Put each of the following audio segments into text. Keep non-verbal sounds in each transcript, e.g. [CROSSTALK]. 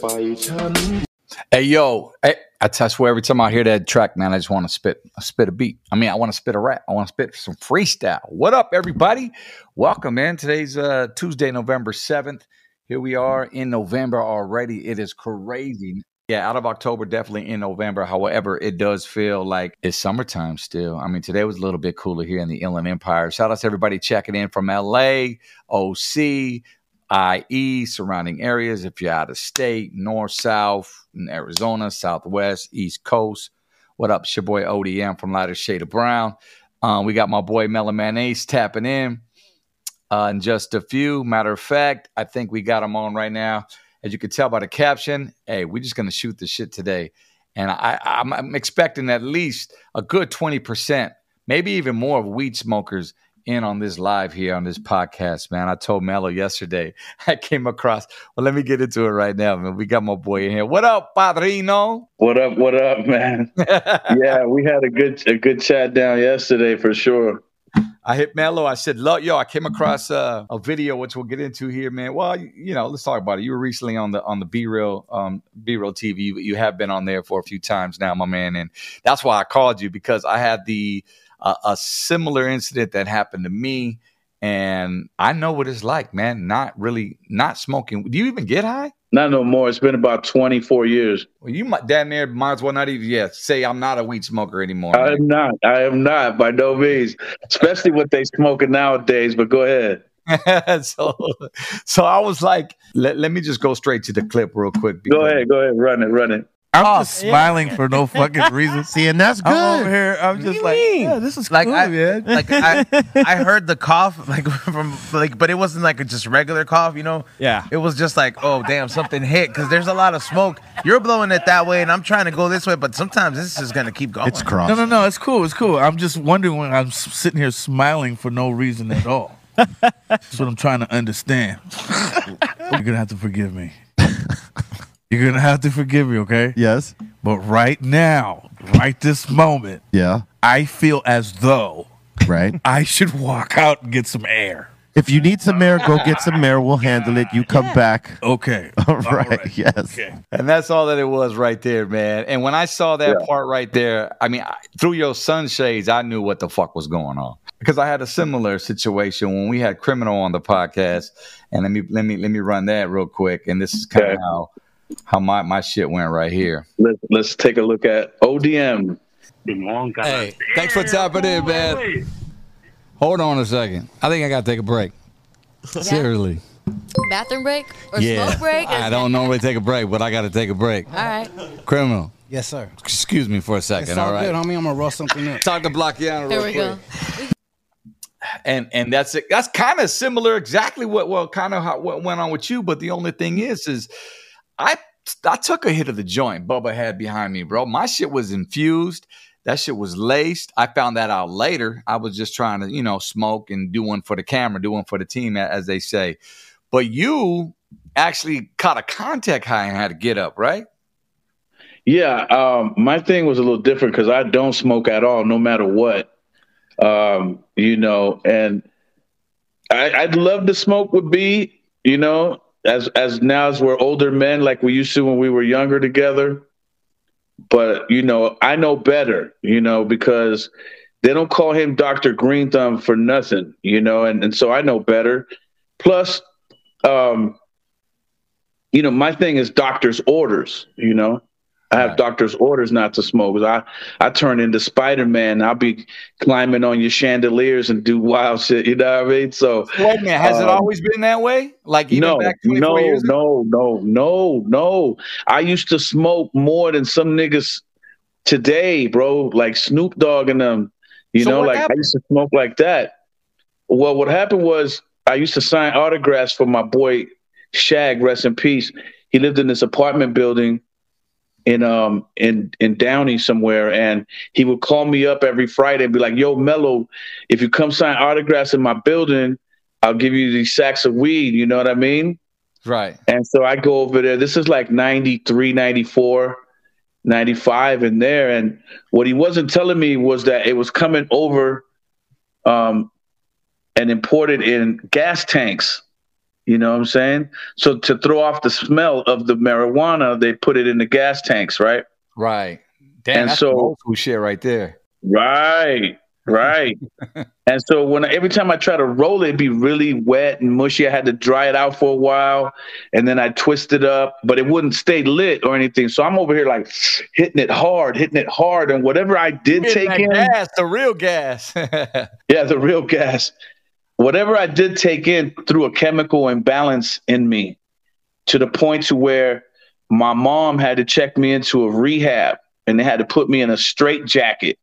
ไปฉัน Hey yo, hey, I, I swear every time I hear that track, man, I just want to spit, spit a beat. I mean, I want to spit a rap. I want to spit some freestyle. What up, everybody? Welcome, man. Today's uh, Tuesday, November seventh. Here we are in November already. It is crazy. Yeah, out of October, definitely in November. However, it does feel like it's summertime still. I mean, today was a little bit cooler here in the Inland Empire. Shout out to everybody checking in from LA, OC, IE, surrounding areas. If you're out of state, north, south, in Arizona, southwest, east coast. What up? It's your boy ODM from Lighter Shade of Brown. Um, we got my boy Mellow Man Ace tapping in uh, in just a few. Matter of fact, I think we got him on right now. As you can tell by the caption, hey, we're just gonna shoot the shit today, and I, I'm, I'm expecting at least a good twenty percent, maybe even more of weed smokers in on this live here on this podcast, man. I told Mello yesterday [LAUGHS] I came across. Well, let me get into it right now, man. We got my boy in here. What up, Padrino? What up? What up, man? [LAUGHS] yeah, we had a good a good chat down yesterday for sure. I hit Mello. I said, "Look, yo, I came across uh, a video which we'll get into here, man. Well, you, you know, let's talk about it. You were recently on the on the B Real um, B Real TV. You, you have been on there for a few times now, my man, and that's why I called you because I had the uh, a similar incident that happened to me, and I know what it's like, man. Not really, not smoking. Do you even get high? Not no more. It's been about 24 years. Well, you might damn near might as well not even yeah say I'm not a weed smoker anymore. I man. am not. I am not by no means. Especially what they smoking nowadays. But go ahead. [LAUGHS] so, so I was like, let, let me just go straight to the clip real quick. Go ahead. Go ahead. Run it. Run it. I'm Oh, just yeah. smiling for no fucking reason. See, and that's good. I'm over here. I'm just like, mean? yeah, this is like cool, I, man. like I, I heard the cough [LAUGHS] like from like, but it wasn't like a just regular cough, you know. Yeah. It was just like, oh damn, something hit because there's a lot of smoke. You're blowing it that way, and I'm trying to go this way, but sometimes this is gonna keep going. It's cross. No, no, no. It's cool. It's cool. I'm just wondering when I'm sitting here smiling for no reason at all. [LAUGHS] That's what I'm trying to understand. [LAUGHS] You're gonna have to forgive me. You're gonna have to forgive me, okay? Yes. But right now, right this moment, Yeah. I feel as though Right. [LAUGHS] I should walk out and get some air. if you need some air, go get some air. We'll handle it. You come back. [LAUGHS] Okay. [LAUGHS] All right. Yes. Okay. And that's all that it was right there, man. And when I saw that Yeah. part right there, I mean, I, through your sunshades, I knew what the fuck was going on because I had a similar situation when we had criminal on the podcast. And let me let me let me run that real quick. And this is kind of Okay. how how my my shit went right here. Let's let's take a look at ODM. Hey, thanks for tapping in, man. Hold on a second. I think I got to take a break. Seriously. Bathroom break or Yeah. smoke break? I don't normally take a break, but I got to take a break. All right. Criminal. Yes, sir. Excuse me for a second. It's all, all right. good, homie. I'm gonna roll something up. Talk to Blockiana There we quick. go. and and that's it. That's kind of similar, exactly what well, kind of how what went on with you. But the only thing is, is I I took a hit of the joint Bubba had behind me, bro. My shit was infused. That shit was laced. I found that out later. I was just trying to, you know, smoke and do one for the camera, do one for the team, as they say. But you actually caught a contact high and had to get up, right? Yeah, um, my thing was a little different because I don't smoke at all, no matter what. Um, you know, and I, I'd love to smoke with B. You know, as as now as we're older men, like we used to when we were younger together. But you know, I know better. You know, because they don't call him Doctor Green Thumb for nothing. You know, and and so I know better. Plus, um, you know, my thing is doctor's orders. You know. I have Right. doctor's orders not to smoke. I I turn into Spider Man. I'll be climbing on your chandeliers and do wild shit. You know what I mean? So Wait a minute, has it Um, always been that way? Like even no, back no, years ago? no, no, no, no. I used to smoke more than some niggas today, bro. Like Snoop Dogg and them. You So know, like happened? I used to smoke like that. Well, what happened was I used to sign autographs for my boy Shag, rest in peace. He lived in this apartment building in um in in Downey somewhere, and he would call me up every Friday and be like, "Yo, Mello, if you come sign autographs in my building, I'll give you these sacks of weed." You know what I mean? Right. And so I go over there. This is like 93, 94, 95 in there. And what he wasn't telling me was that it was coming over um, and imported in gas tanks. You know what I'm saying? So to throw off the smell of the marijuana, they put it in the gas tanks, right? Right. Damn, And that's so- old school shit right there. Right. Right. [LAUGHS] and so when every time I try to roll it, it'd be really wet and mushy. I had to dry it out for a while and then I twist it up, but it wouldn't stay lit or anything. So I'm over here like hitting it hard, hitting it hard. And whatever I did take in, gas, the real gas. [LAUGHS] yeah, the real gas. Whatever I did take in threw a chemical imbalance in me to the point to where my mom had to check me into a rehab and they had to put me in a straight jacket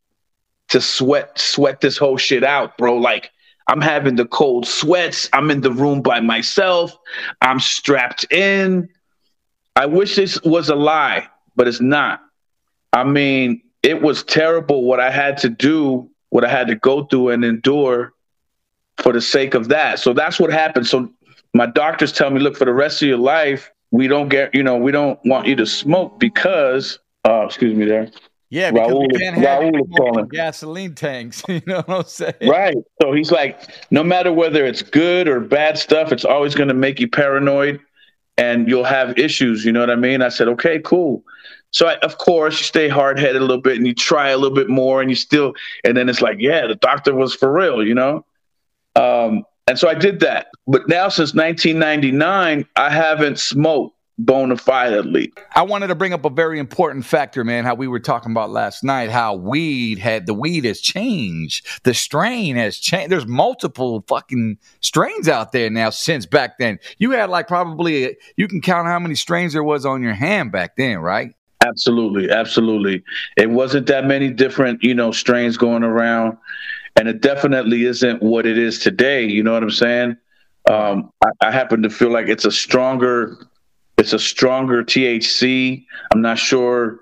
to sweat sweat this whole shit out, bro. Like I'm having the cold sweats. I'm in the room by myself. I'm strapped in. I wish this was a lie, but it's not. I mean, it was terrible what I had to do, what I had to go through and endure for the sake of that. So that's what happened. So my doctors tell me, look, for the rest of your life, we don't get, you know, we don't want you to smoke because, uh, excuse me there. yeah, because Raul- we can't have Raul any is more calling. gasoline tanks. [LAUGHS] You know what I'm saying? Right. So he's like, no matter whether it's good or bad stuff, it's always going to make you paranoid and you'll have issues. You know what I mean? I said, okay, cool. So I, of course you stay hard headed a little bit and you try a little bit more and you still, and then it's like, yeah, the doctor was for real, you know? Um, and so I did that. But now since 1999, I haven't smoked bona fidely. I wanted to bring up a very important factor, man. How we were talking about last night, how weed had the weed has changed, the strain has changed. There's multiple fucking strains out there now since back then. You had like probably you can count how many strains there was on your hand back then, right? Absolutely, absolutely. It wasn't that many different, you know, strains going around, and it definitely isn't what it is today. You know what I'm saying? Um, I, I happen to feel like it's a stronger, it's a stronger THC. I'm not sure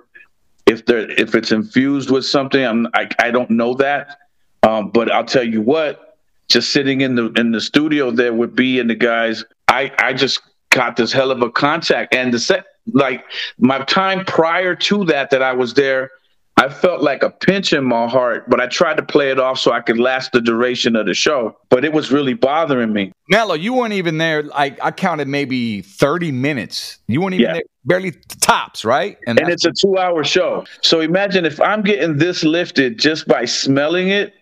if there if it's infused with something. I'm I, I don't know that, um, but I'll tell you what. Just sitting in the in the studio there with B and the guys, I I just got this hell of a contact, and the set like my time prior to that that I was there, I felt like a pinch in my heart, but I tried to play it off so I could last the duration of the show. But it was really bothering me. Mello, you weren't even there. Like I counted maybe 30 minutes. You weren't even Yeah. there, barely tops, right? And, And it's a two hour show. So imagine if I'm getting this lifted just by smelling it,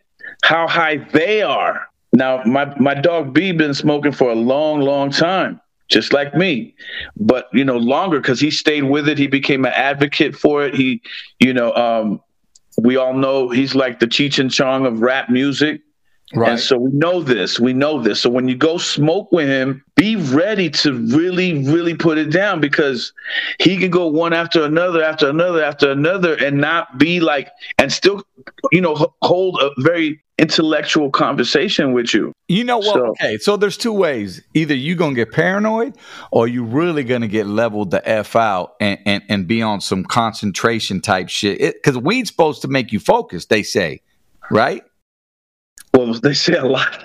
how high they are. Now, my, my dog B been smoking for a long, long time, just like me, but you know, longer because he stayed with it. He became an advocate for it. He, you know, um, we all know he's like the Cheech and Chong of rap music. Right. And so we know this. We know this. So when you go smoke with him, be ready to really, really put it down because he can go one after another, after another, after another, and not be like, and still, you know, hold a very intellectual conversation with you. You know what? So- okay, so there's two ways. Either you're gonna get paranoid, or you really gonna get leveled the f out and and, and be on some concentration type shit. Because weed's supposed to make you focus. They say, right? Well, [LAUGHS] they say a lot.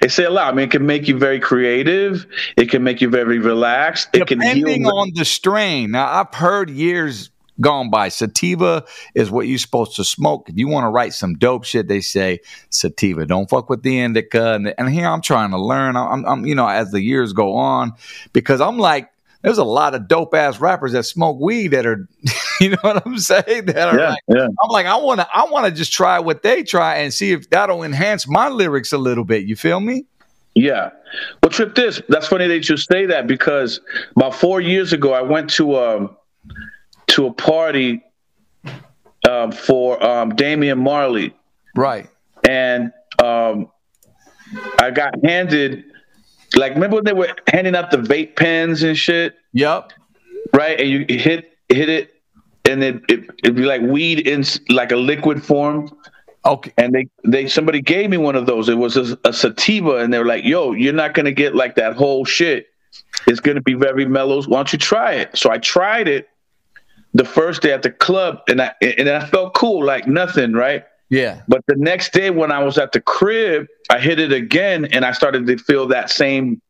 They say a lot. I mean, it can make you very creative. It can make you very relaxed. It can Depending on the strain. Now, I've heard years gone by. Sativa is what you're supposed to smoke. If you want to write some dope shit, they say sativa. Don't fuck with the indica. And, and here I'm trying to learn. I'm, I'm, you know, as the years go on, because I'm like, there's a lot of dope ass rappers that smoke weed that are, [LAUGHS] [LAUGHS] you know what I'm saying? That yeah, like, yeah. I'm like, I want to, I want to just try what they try and see if that'll enhance my lyrics a little bit. You feel me? Yeah. Well, trip this. That's funny that you say that because about four years ago, I went to um to a party um, for um, Damian Marley, Right. and um, I got handed like remember when they were handing out the vape pens and shit, Yep. right? And you hit hit it, and it, it it'd be like weed in like a liquid form. Okay. and they they somebody gave me one of those. It was a, a sativa, and they were like, "Yo, you're not gonna get like that whole shit. It's gonna be very mellow. Why don't you try it?" So I tried it the first day at the club, and I and I felt cool, like nothing, right? Yeah. But the next day when I was at the crib, I hit it again, and I started to feel that same,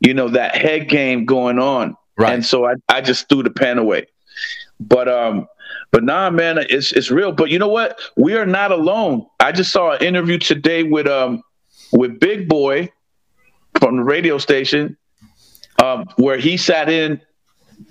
you know, that head game going on. Right. And so I, I just threw the pen away. But um, but nah, man, it's it's real. But you know what? We are not alone. I just saw an interview today with um with Big Boy from the radio station, um, where he sat in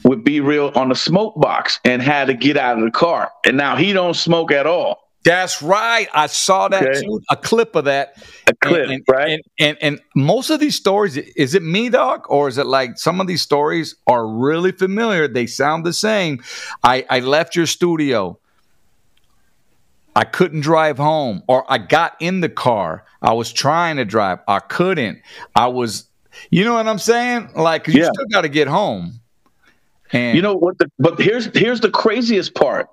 with B Real on the smoke box and had to get out of the car, and now he don't smoke at all. That's right. I saw that Okay. too. A clip of that. A clip, and, right? And, and and most of these stories, is it me, Doc, or is it like some of these stories are really familiar? They sound the same. I I left your studio. I couldn't drive home, or I got in the car. I was trying to drive. I couldn't. I was, you know what I'm saying? Like, you Yeah. still got to get home. And You know what? The, but here's here's the craziest part.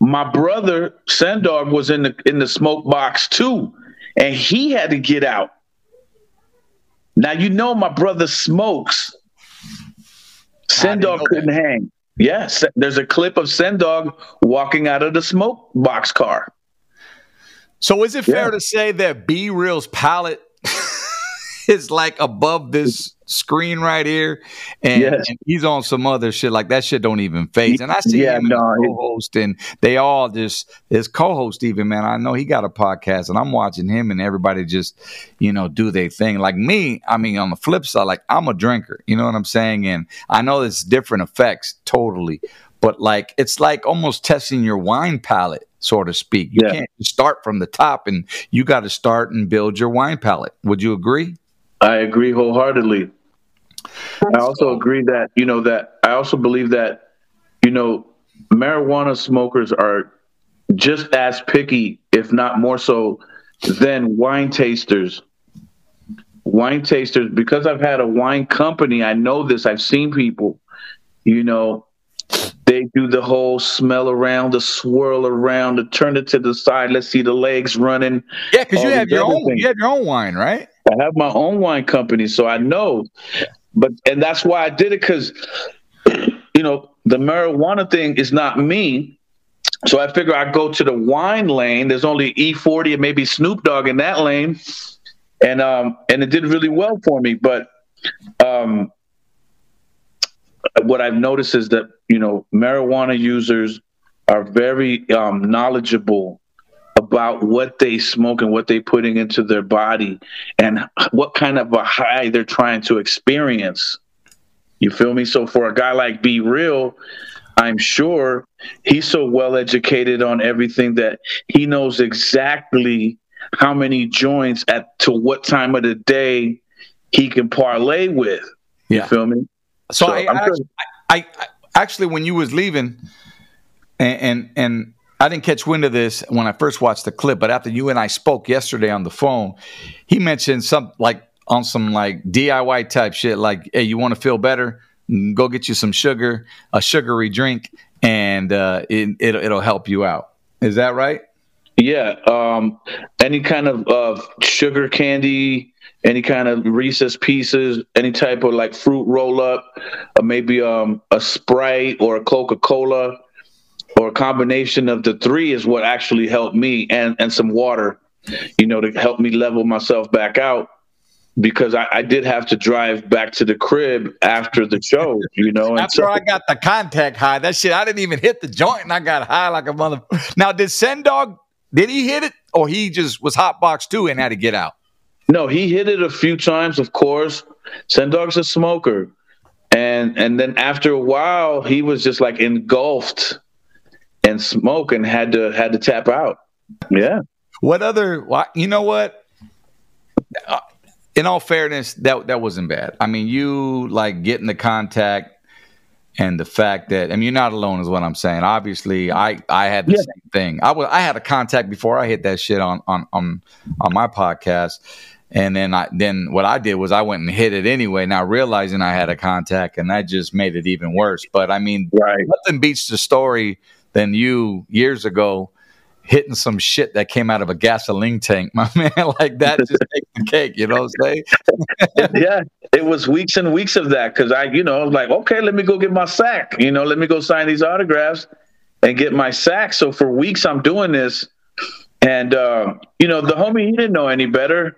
My brother Sendog was in the in the smoke box too, and he had to get out. Now you know my brother smokes. I didn't know Sendog couldn't hang. Yes, there's a clip of Sendog walking out of the smoke box car. So is it fair Yeah. to say that B Real's palette is like above this screen right here, and, Yes. and he's on some other shit like that shit don't even phase. And I see Yeah, him no, co-host, and they all just his co-host even man. I know he got a podcast, and I'm watching him and everybody just you know do their thing. Like me, I mean on the flip side, like I'm a drinker, you know what I'm saying, and I know there's different effects totally. But like it's like almost testing your wine palate, so to speak. You Yeah. can't start from the top, and you got to start and build your wine palate. Would you agree? I agree wholeheartedly. I also agree that, you know, that I also believe that, you know, marijuana smokers are just as picky, if not more so, than wine tasters. Wine tasters, because I've had a wine company, I know this, I've seen people, you know, they do the whole smell around, the swirl around, the turn it to the side, let's see the legs running. Yeah, because you have your own. things. You have your own wine, right? I have my own wine company, so I know. But and that's why I did it because [CLEARS THROAT] you know the marijuana thing is not me. So I figure I go to the wine lane. There's only E40 and maybe Snoop Dogg in that lane, and um and it did really well for me. But um, what I've noticed is that you know marijuana users are very um, knowledgeable about what they smoke and what they're putting into their body and what kind of a high they're trying to experience. You feel me? So for a guy like B Real, I'm sure he's so well educated on everything that he knows exactly how many joints at to what time of the day he can parlay with. You Yeah. feel me? So, So I, I, I, I actually, when you was leaving, and, and and I didn't catch wind of this when I first watched the clip, but after you and I spoke yesterday on the phone, he mentioned some like on some like DIY type shit, like, hey, you want to feel better? Mm, Go get you some sugar, a sugary drink, and uh, it, it'll it'll help you out. Is that right? Yeah, um, any kind of uh, sugar candy, any kind of Reese's Pieces, any type of like fruit roll up, or maybe um, a Sprite or a Coca Cola, or a combination of the three is what actually helped me, and and some water, you know, to help me level myself back out. Because I, I did have to drive back to the crib after the show, you know. And After so- I got the contact high, that shit, I didn't even hit the joint, and I got high like a mother. Now, did Sendog? Did he hit it, or he just was hot box too and had to get out? No, he hit it a few times, of course. Sendog's a smoker. And and then after a while he was just like engulfed in smoke and had to had to tap out. Yeah. What other? You know what? Uh, In all fairness, that that wasn't bad. I mean, you like getting the contact and the fact that I mean, you're not alone, is what I'm saying. Obviously, I I had the Yeah. same thing. I was I had a contact before I hit that shit on on on on my podcast. And then I then what I did was I went and hit it anyway, not realizing I had a contact, and that just made it even worse. But I mean, Right. nothing beats the story than you years ago hitting some shit that came out of a gasoline tank, [LAUGHS] my man. Like that just [LAUGHS] takes the cake, you know what I'm saying? [LAUGHS] yeah. It was weeks and weeks of that because I, you know, I was like, okay, let me go get my sack. You know, let me go sign these autographs and get my sack. So for weeks I'm doing this. And uh, you know, the homie he didn't know any better.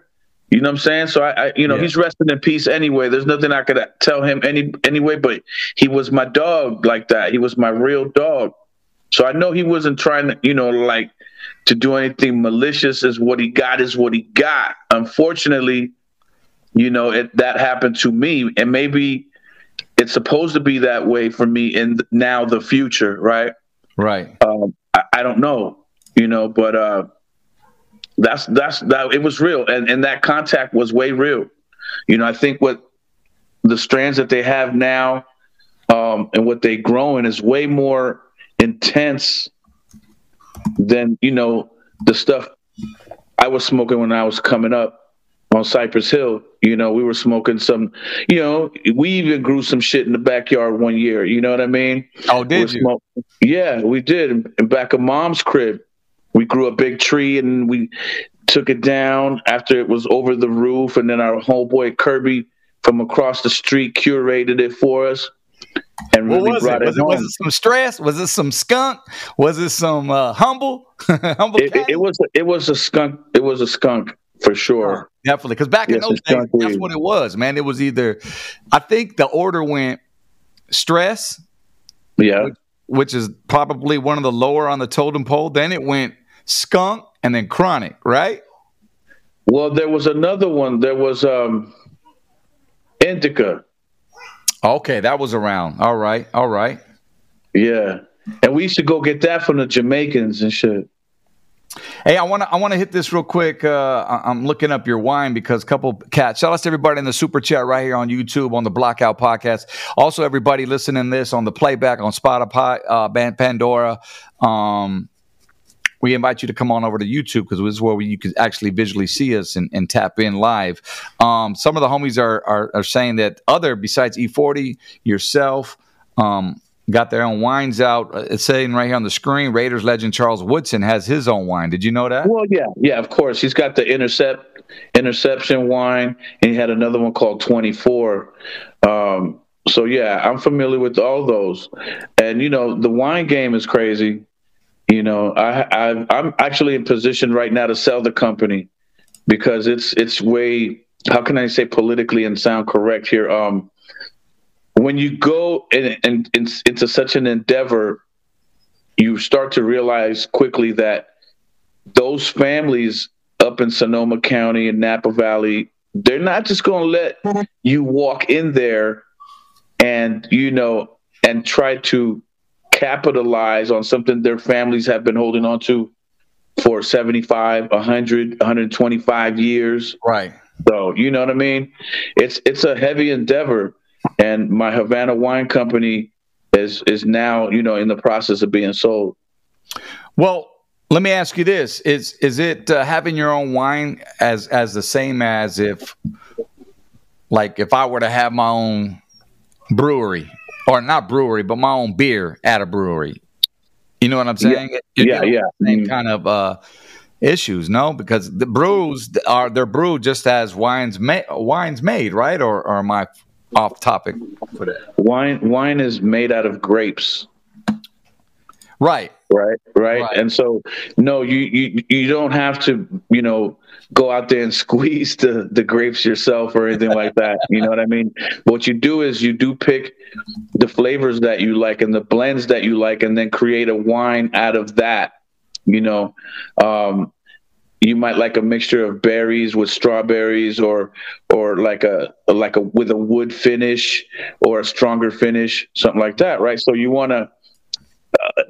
You know what I'm saying? So I, I you know, Yeah. he's resting in peace anyway. There's nothing I could tell him any anyway, but he was my dog like that. He was my real dog. So I know he wasn't trying to, you know, like to do anything malicious. Is what he got is what he got. Unfortunately, you know, it, that happened to me, and maybe it's supposed to be that way for me in now the future, right? Right. Um, I, I don't know, you know, but uh, that's that's that. It was real, and and that contact was way real. You know, I think what the strands that they have now um, and what they growing is way more intense than you know the stuff I was smoking when I was coming up on Cypress Hill. You know, we were smoking some. You know, we even grew some shit in the backyard one year. You know what I mean? Oh, did We you? smoked- yeah, we did. In back of mom's crib, we grew a big tree and we took it down after it was over the roof, and then our homeboy Kirby from across the street curated it for us and What really was brought it? it, Was it, home. was it some stress? Was it some skunk? Was it some uh, humble? [LAUGHS] humble. it, it, was it was a skunk. It was a skunk for sure. Definitely, because back in those days, that's weed. what it was, man. It was either, I think the order went stress, Yeah, which is probably one of the lower on the totem pole. Then it went skunk, and then chronic, right? Well, there was another one. There was um Indica. Okay, that was around. All right, all right. Yeah. And we used to go get that from the Jamaicans and shit. Hey, I want to I want to hit this real quick. Uh, I- I'm looking up your wine because a couple cats. Shout out to everybody in the super chat right here on YouTube on the Blockout Podcast. Also, everybody listening this on the playback on Spotify, uh, Band Pandora. Um, we invite you to come on over to YouTube because this is where we, you can actually visually see us and, and tap in live. Um, some of the homies are, are are saying that other besides E40, yourself. Um, Got their own wines out. Uh, It's saying right here on the screen. Raiders legend Charles Woodson has his own wine. Did you know that? Well, yeah, yeah, of course. He's got the intercept interception wine, and he had another one called Twenty Four. Um, so yeah, I'm familiar with all those. And you know, the wine game is crazy. You know, I, I I'm actually in position right now to sell the company because it's it's way how can I say politically and sound correct here. Um, when you go and and it's into such an endeavor, you start to realize quickly that those families up in Sonoma County and Napa Valley, they're not just going to let you walk in there and, you know, and try to capitalize on something their families have been holding on to for 75, 100, 125 years. Right. So, you know what I mean? It's it's a heavy endeavor and my Havana Wine Company is is now, you know, in the process of being sold. Well, let me ask you this: is is it uh, having your own wine as as the same as if, like, if I were to have my own brewery, or not brewery, but my own beer at a brewery? You know what I'm saying? Yeah, yeah. the Same Mhm. kind of uh, issues, no? Because the brews are they're brewed just as wines ma- wines made, right? Or, or am I off topic for that? Wine wine is made out of grapes. Right. right right. Right. and so no you you you don't have to you know go out there and [LAUGHS] squeeze the the grapes yourself or anything like that. You know what i mean? What you do is you do pick the flavors that you like and the blends that you like and then create a wine out of that you know? Um you might like a mixture of berries with strawberries or or like a like a with a wood finish or a stronger finish something like that right? So you want to Uh,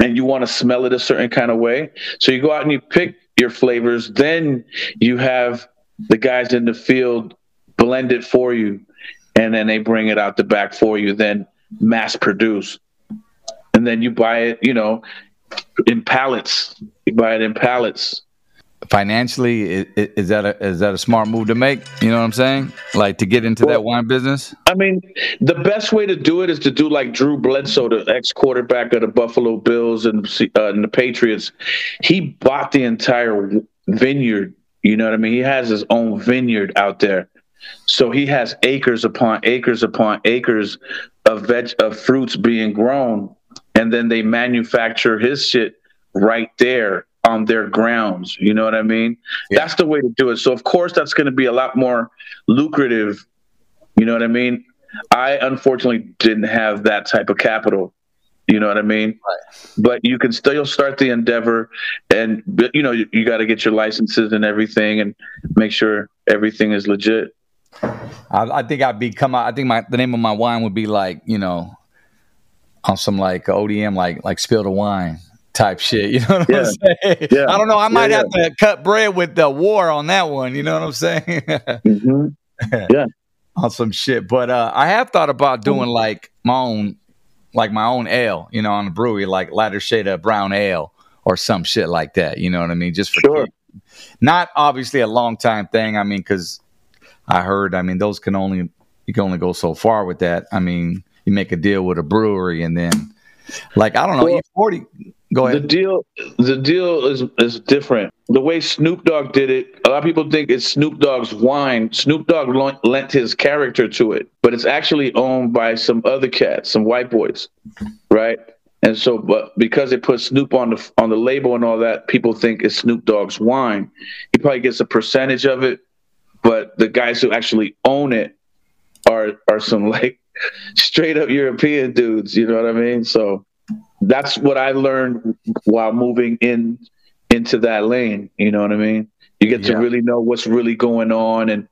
and you want to smell it a certain kind of way. So you go out and you pick your flavors. Then you have the guys in the field blend it for you, and then they bring it out the back for you. Then mass produce, and then you buy it. You know, in pallets. You buy it in pallets. Financially, i- i- is that a is that a smart move to make? You know what I'm saying? Like to get into that wine business. I mean, the best way to do it is to do like Drew Bledsoe, the ex quarterback of the Buffalo Bills and, uh, and the Patriots. He bought the entire vineyard. You know what I mean? He has his own vineyard out there. So he has acres upon acres upon acres of veg of fruits being grown, and then they manufacture his shit right there on their grounds. You know what I mean? Yeah. That's the way to do it. So of course that's going to be a lot more lucrative you know what I mean? I unfortunately didn't have that type of capital. You know what I mean? But you can still start the endeavor, and you know you, you got to get your licenses and everything, and make sure everything is legit. I, I think I'd be come out. I think my the name of my wine would be like you know, on some like ODM like like spill the wine type shit. You know what yeah. I'm saying? Yeah. I don't know. I might yeah, have to cut bread with the war on that one. You know what I'm saying? mm-hmm. [LAUGHS] Yeah. on some shit. But uh, I have thought about oh. doing like my own, like my own ale, you know, on a brewery, like lighter shade of brown ale or some shit like that. You know what I mean? Just for sure. Not obviously a long time thing. I mean, because I heard, I mean, those can only, you can only go so far with that. I mean, you make a deal with a brewery and then, like, I don't know, well, forty. Go ahead. The deal, the deal is is different. The way Snoop Dogg did it, a lot of people think it's Snoop Dogg's wine. Snoop Dogg lent his character to it, but it's actually owned by some other cats, some white boys, right? And so, but because it put Snoop on the on the label and all that, people think it's Snoop Dogg's wine. He probably gets a percentage of it, but the guys who actually own it are are some [LAUGHS] like straight up European dudes. You know what I mean? So that's what I learned while moving in into that lane. You know what I mean? You get to really know what's really going on, and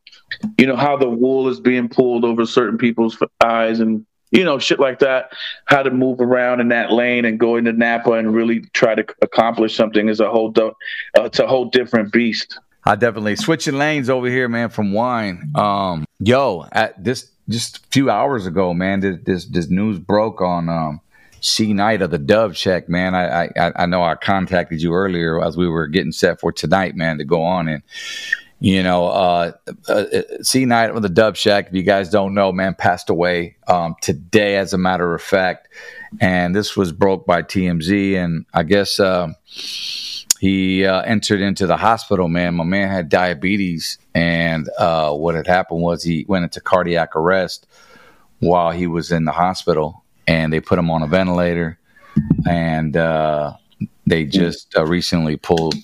you know how the wool is being pulled over certain people's eyes, and you know shit like that. How to move around in that lane and go into Napa and really try to accomplish something is a whole uh, it's a whole different beast. I definitely switching lanes over here, man, from wine. Um, yo, at this just a few hours ago, man, this this, this news broke on um, C Knight of the Dove Shack, man. I, I I know I contacted you earlier as we were getting set for tonight, man, to go on and. You know, uh, uh, C Knight of the Dove Shack, if you guys don't know, man, passed away um, today, as a matter of fact. And this was broke by TMZ. And I guess um he uh, entered into the hospital, man. My man had diabetes, and uh, what had happened was he went into cardiac arrest while he was in the hospital, and they put him on a ventilator, and uh, they just uh, recently pulled,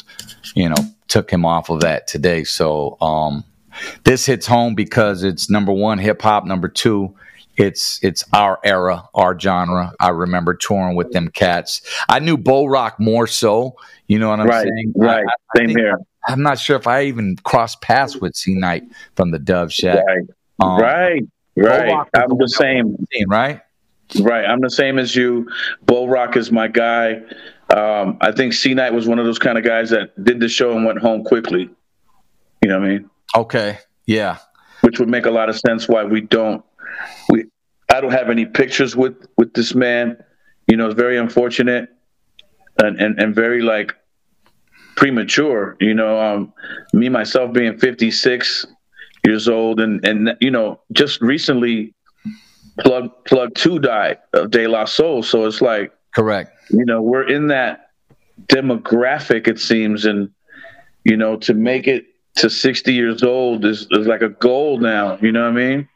you know, took him off of that today. So um, this hits home because it's number one hip hop, number two. It's it's our era, our genre. I remember touring with them cats. I knew Bo Roc more so. You know what I'm right, saying? right. I- I Same here. I'm not sure if I even crossed paths with C Knight from the Dove Shack. Right, Um, right, right. I'm the the same. scene, right? Right. I'm the same as you. Bo Roc is my guy. Um, I think C Knight was one of those kind of guys that did the show and went home quickly. You know what I mean? Okay. Yeah. Which would make a lot of sense why we don't we I don't have any pictures with with this man. You know, it's very unfortunate and and, and very like premature. You know, um, me myself being 56 years old and and you know, just recently plug plug two died of De La Soul. So it's like Correct. you know we're in that demographic it seems and you know to make it to 60 years old is, is like a goal now you know what i mean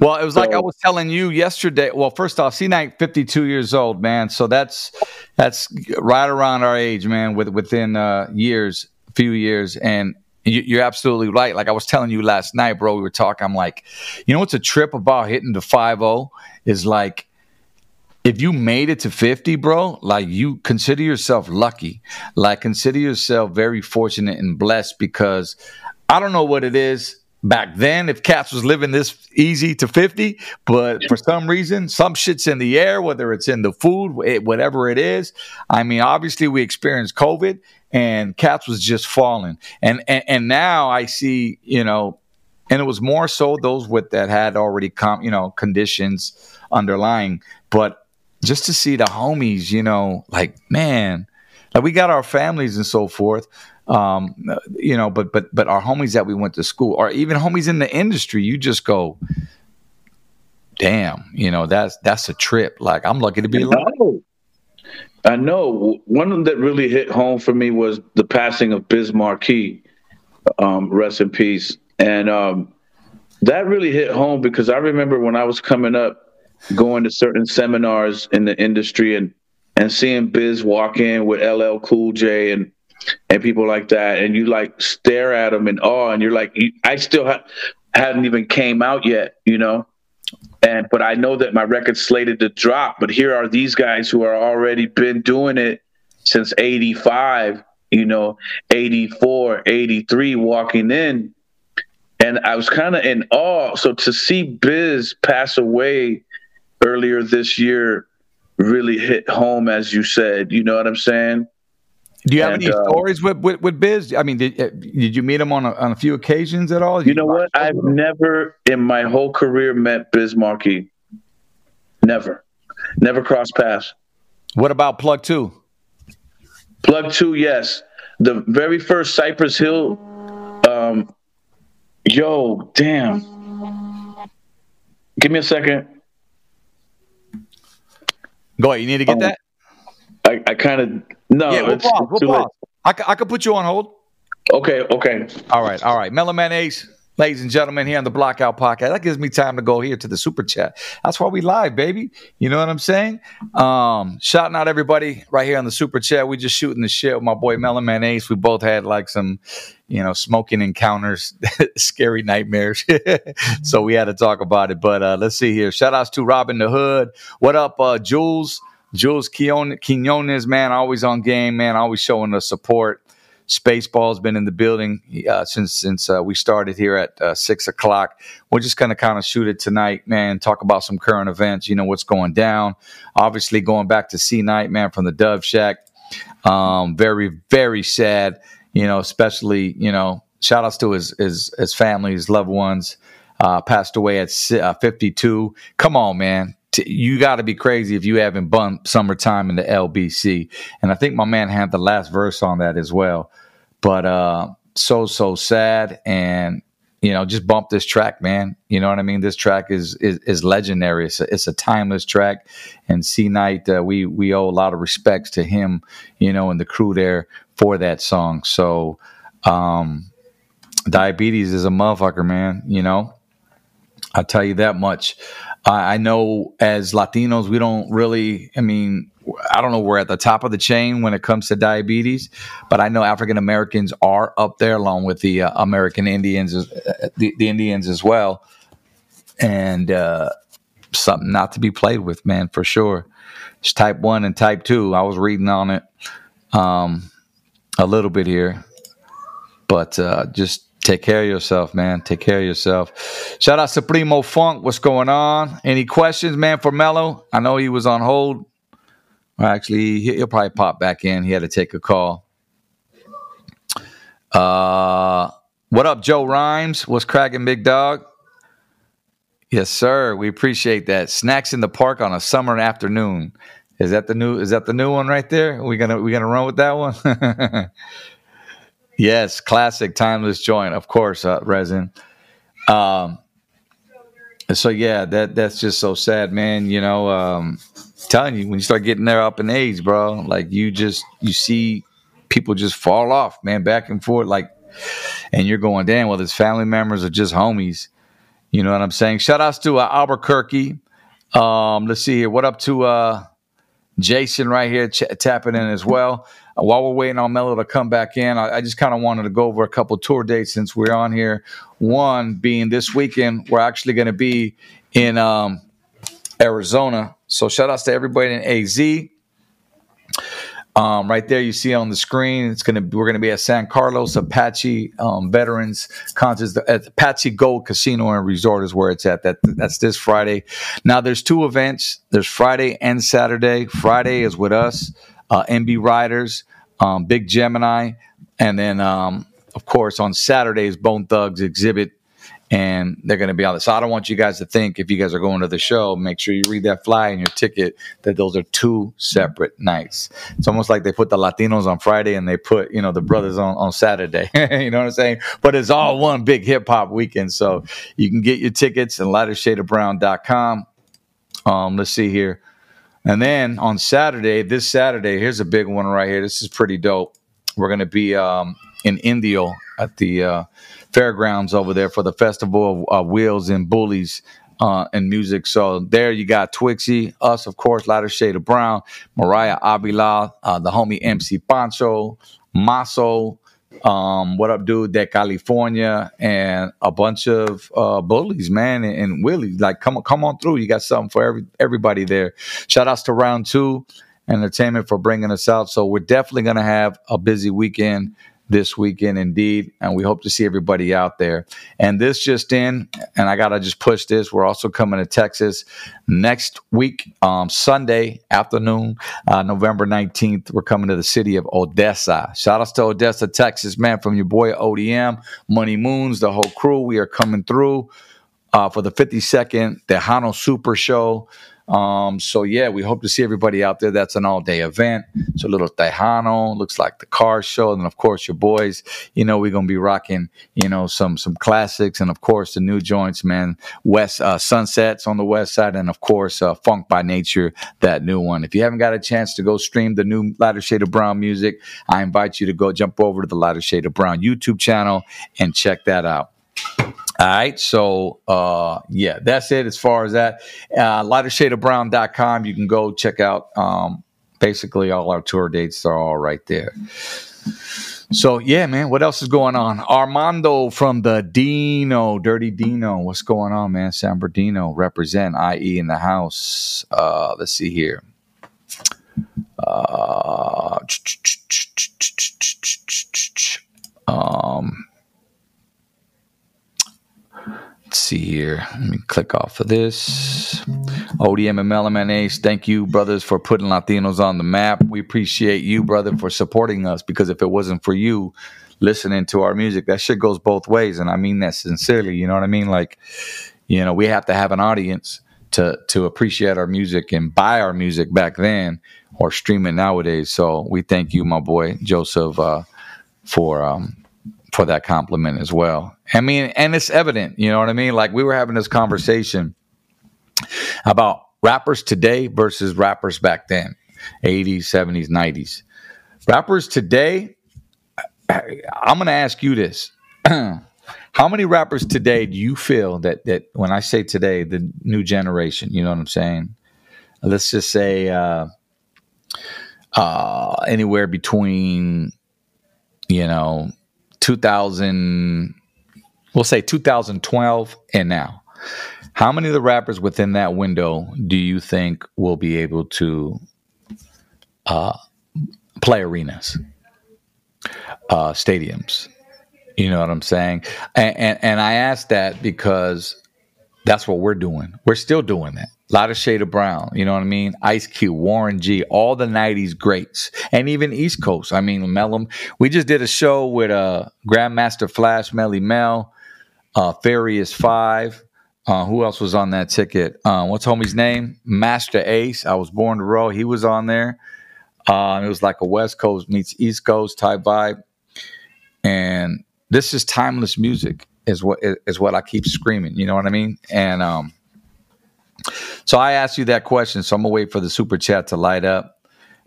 Well, it was like I was telling you yesterday. Well, first off, C Knight, 52 years old, man. So that's that's right around our age, man. With within uh, years, few years, and you, you're absolutely right. Like I was telling you last night, bro. We were talking. I'm like, you know what's a trip about hitting the five zero is like. If you made it to 50, bro, like you consider yourself lucky. Like consider yourself very fortunate and blessed because I don't know what it is back then if cats was living this easy to 50 but for some reason some shit's in the air whether it's in the food it, whatever it is. I mean obviously we experienced covid and cats was just falling. And, and and now i see you know and it was more so those with that had already come you know conditions underlying. But just to see the homies you know like man like we got our families and so forth um, you know, but but but our homies that we went to school, or even homies in the industry, you just go, damn, you know, that's that's a trip. Like I'm lucky to be alive. I know. One of them that really hit home for me was the passing of Biz Markie, um, rest in peace. And um, that really hit home because I remember when I was coming up, going to certain seminars in the industry and and seeing Biz walk in with LL Cool J and and people like that, and you like stare at them in awe, and you're like, I still ha- hadn't even came out yet, you know and but I know that my record's slated to drop. But here are these guys who are already been doing it since '85, you know, '84, '83, walking in, and I was kind of in awe. So to see Biz pass away earlier this year really hit home, as you said. You know what I'm saying? Do you have And, any uh, stories with, with with Biz? I mean, did uh, did you meet him on a, on a few occasions at all? You know what? I've never in my whole career met Biz Markie. Never, never crossed paths. What about Plug Two? Plug two, yes. The very first Cypress Hill. Um, yo, damn. Give me a second. Go ahead. You need to get Um, that. I, I kind of no. Yeah, we'll it's pause. We'll pause. I, c- I could put you on hold. Okay, okay. All right, all right. Mellow Man Ace, ladies and gentlemen, here on the Blockout Podcast. That gives me time to go here to the super chat. That's why we live, baby. You know what I'm saying? Um, shouting out everybody right here on the super chat. We just shooting the shit with my boy Mellow Man Ace. We both had like some, you know, smoking encounters, [LAUGHS] scary nightmares. [LAUGHS] so we had to talk about it. But uh, let's see here. Shout outs to Robin the Hood. What up, uh, Jules? Jules Quinones, man, always on game, man, always showing the support. Spaceball's been in the building uh, since since uh, we started here at uh, six o'clock. We're just gonna kind of shoot it tonight, man. Talk about some current events. You know what's going down. Obviously, going back to C Knight, man, from the Dove Shack. Um, very very sad. You know, especially you know, shout outs to his his his family, his loved ones. Uh, passed away at uh, 52. Come on, man. T- you got to be crazy if you haven't bumped summertime in the LBC. And I think my man had the last verse on that as well. But uh, so so sad, and you know, just bump this track, man. You know what I mean? This track is is, is legendary. It's a, it's a timeless track. And C Knight, uh, we we owe a lot of respects to him, you know, and the crew there for that song. So, um, diabetes is a motherfucker, man. You know, I'll tell you that much. I, know as Latinos, we don't really, I mean, I don't know, we're at the top of the chain when it comes to diabetes, but I know African Americans are up there along with the uh, American Indians, uh, the, the Indians as well. And uh, something not to be played with, man, for sure. It's type one and type two. I was reading on it um, a little bit here, but uh, just take care of yourself, man. Take care of yourself. Shout out to Primo Funk. What's going on? Any questions, man, for Mello? I know he was on hold. Well, actually, he- he'll probably pop back in. He had to take a call. Uh, what up, Joe Rhymes? What's cracking, big dog? Yes, sir. We appreciate that. Snacks in the park on a summer afternoon. Is that the new? Is that the new one right there? We gonna we gonna run with that one? [LAUGHS] yes, classic, timeless joint, of course, uh, resin. Um, so yeah, that that's just so sad, man. You know, um, telling you when you start getting there up in age, bro, like you just you see people just fall off, man, back and forth, like, and you're going, damn, well, his family members are just homies. You know what I'm saying? Shout outs to uh, Albuquerque. Um, let's see here. What up to uh, Jason right here ch- tapping in as well. While we're waiting on Mello to come back in, I, I just kind of wanted to go over a couple tour dates since we're on here. One being this weekend, we're actually going to be in um, Arizona. So shout outs to everybody in AZ. Um, right there, you see on the screen, it's gonna we're gonna be at San Carlos Apache um, Veterans Contest at Apache Gold Casino and Resort is where it's at. That that's this Friday. Now there's two events. There's Friday and Saturday. Friday is with us, uh, NB Ridaz, um, Big Gemini, and then um, of course on Saturdays Bone Thugs Xzibit and they're going to be on this. So I don't want you guys to think if you guys are going to the show, make sure you read that fly in your ticket that those are two separate nights. It's almost like they put the Latinos on Friday and they put you know the brothers on on Saturday. [LAUGHS] you know what I'm saying? But it's all one big hip hop weekend. So you can get your tickets at lightershadeofbrown.com. Um, let's see here. And then on Saturday, this Saturday, here's a big one right here. This is pretty dope. We're going to be um, in Indio at the uh, fairgrounds over there for the festival of uh, wheels and bullies uh, and music. So there you got Twixie, us, of course, Lighter Shade of Brown, Mariah Avila, uh, the homie MC Pancho, Maso, um, what up, dude? That California and a bunch of uh, bullies, man, and, and Willie. Like, come on, come on through. You got something for every everybody there. Shout outs to Round Two Entertainment for bringing us out. So we're definitely gonna have a busy weekend this weekend indeed. And we hope to see everybody out there. And this just in, and I got to just push this. We're also coming to Texas next week, um, Sunday afternoon, uh, November 19th. We're coming to the city of Odessa. Shout outs to Odessa, Texas, man, from your boy ODM, Money Moons, the whole crew. We are coming through uh, for the 52nd Tejano Super Show. Um, so yeah, we hope to see everybody out there. That's an all day event. It's a little Tejano, looks like the car show, and of course your boys. You know we're gonna be rocking, you know, some some classics, and of course the new joints, man. West uh, Sunsets on the west side, and of course uh, Funk by Nature, that new one. If you haven't got a chance to go stream the new Lighter Shade of Brown music, I invite you to go jump over to the Lighter Shade of Brown YouTube channel and check that out. All right. So, uh, yeah, that's it as far as that. Uh, lightershadeofbrown.com. You can go check out um, basically all our tour dates are all right there. So, yeah, man, what else is going on? Armando from the Dino, Dirty Dino. What's going on, man? San Bernardino represent IE in the house. Uh, let's see here. Uh, [TSK] um, Let's see here. Let me click off of this. ODM and Ace, thank you, brothers, for putting Latinos on the map. We appreciate you, brother, for supporting us because if it wasn't for you listening to our music, that shit goes both ways. And I mean that sincerely. You know what I mean? Like, you know, we have to have an audience to to appreciate our music and buy our music back then or stream it nowadays. So we thank you, my boy Joseph, uh, for um, for that compliment as well. I mean, and it's evident, you know what I mean? Like we were having this conversation about rappers today versus rappers back then, 80s, 70s, 90s. Rappers today, I'm going to ask you this. [CLEARS THROAT] How many rappers today do you feel that that when I say today, the new generation, you know what I'm saying? Let's just say uh, uh, anywhere between, you know, 2000, we'll say 2012 and now. How many of the rappers within that window do you think will be able to uh, play arenas, uh, stadiums? You know what I'm saying? And, and, and I ask that because that's what we're doing. We're still doing that. A lot of shade of brown, you know what I mean? Ice Cube, Warren G, all the '90s greats, and even East Coast. I mean, Mellum. We just did a show with uh, Grandmaster Flash, Melle Mel, uh, Five. Uh, who else was on that ticket? Uh, what's homie's name? Masta Ace. I was born to roll. He was on there. Uh, it was like a West Coast meets East Coast type vibe, and this is timeless music. Is what is what I keep screaming. You know what I mean? And um, so I asked you that question. So I'm gonna wait for the super chat to light up.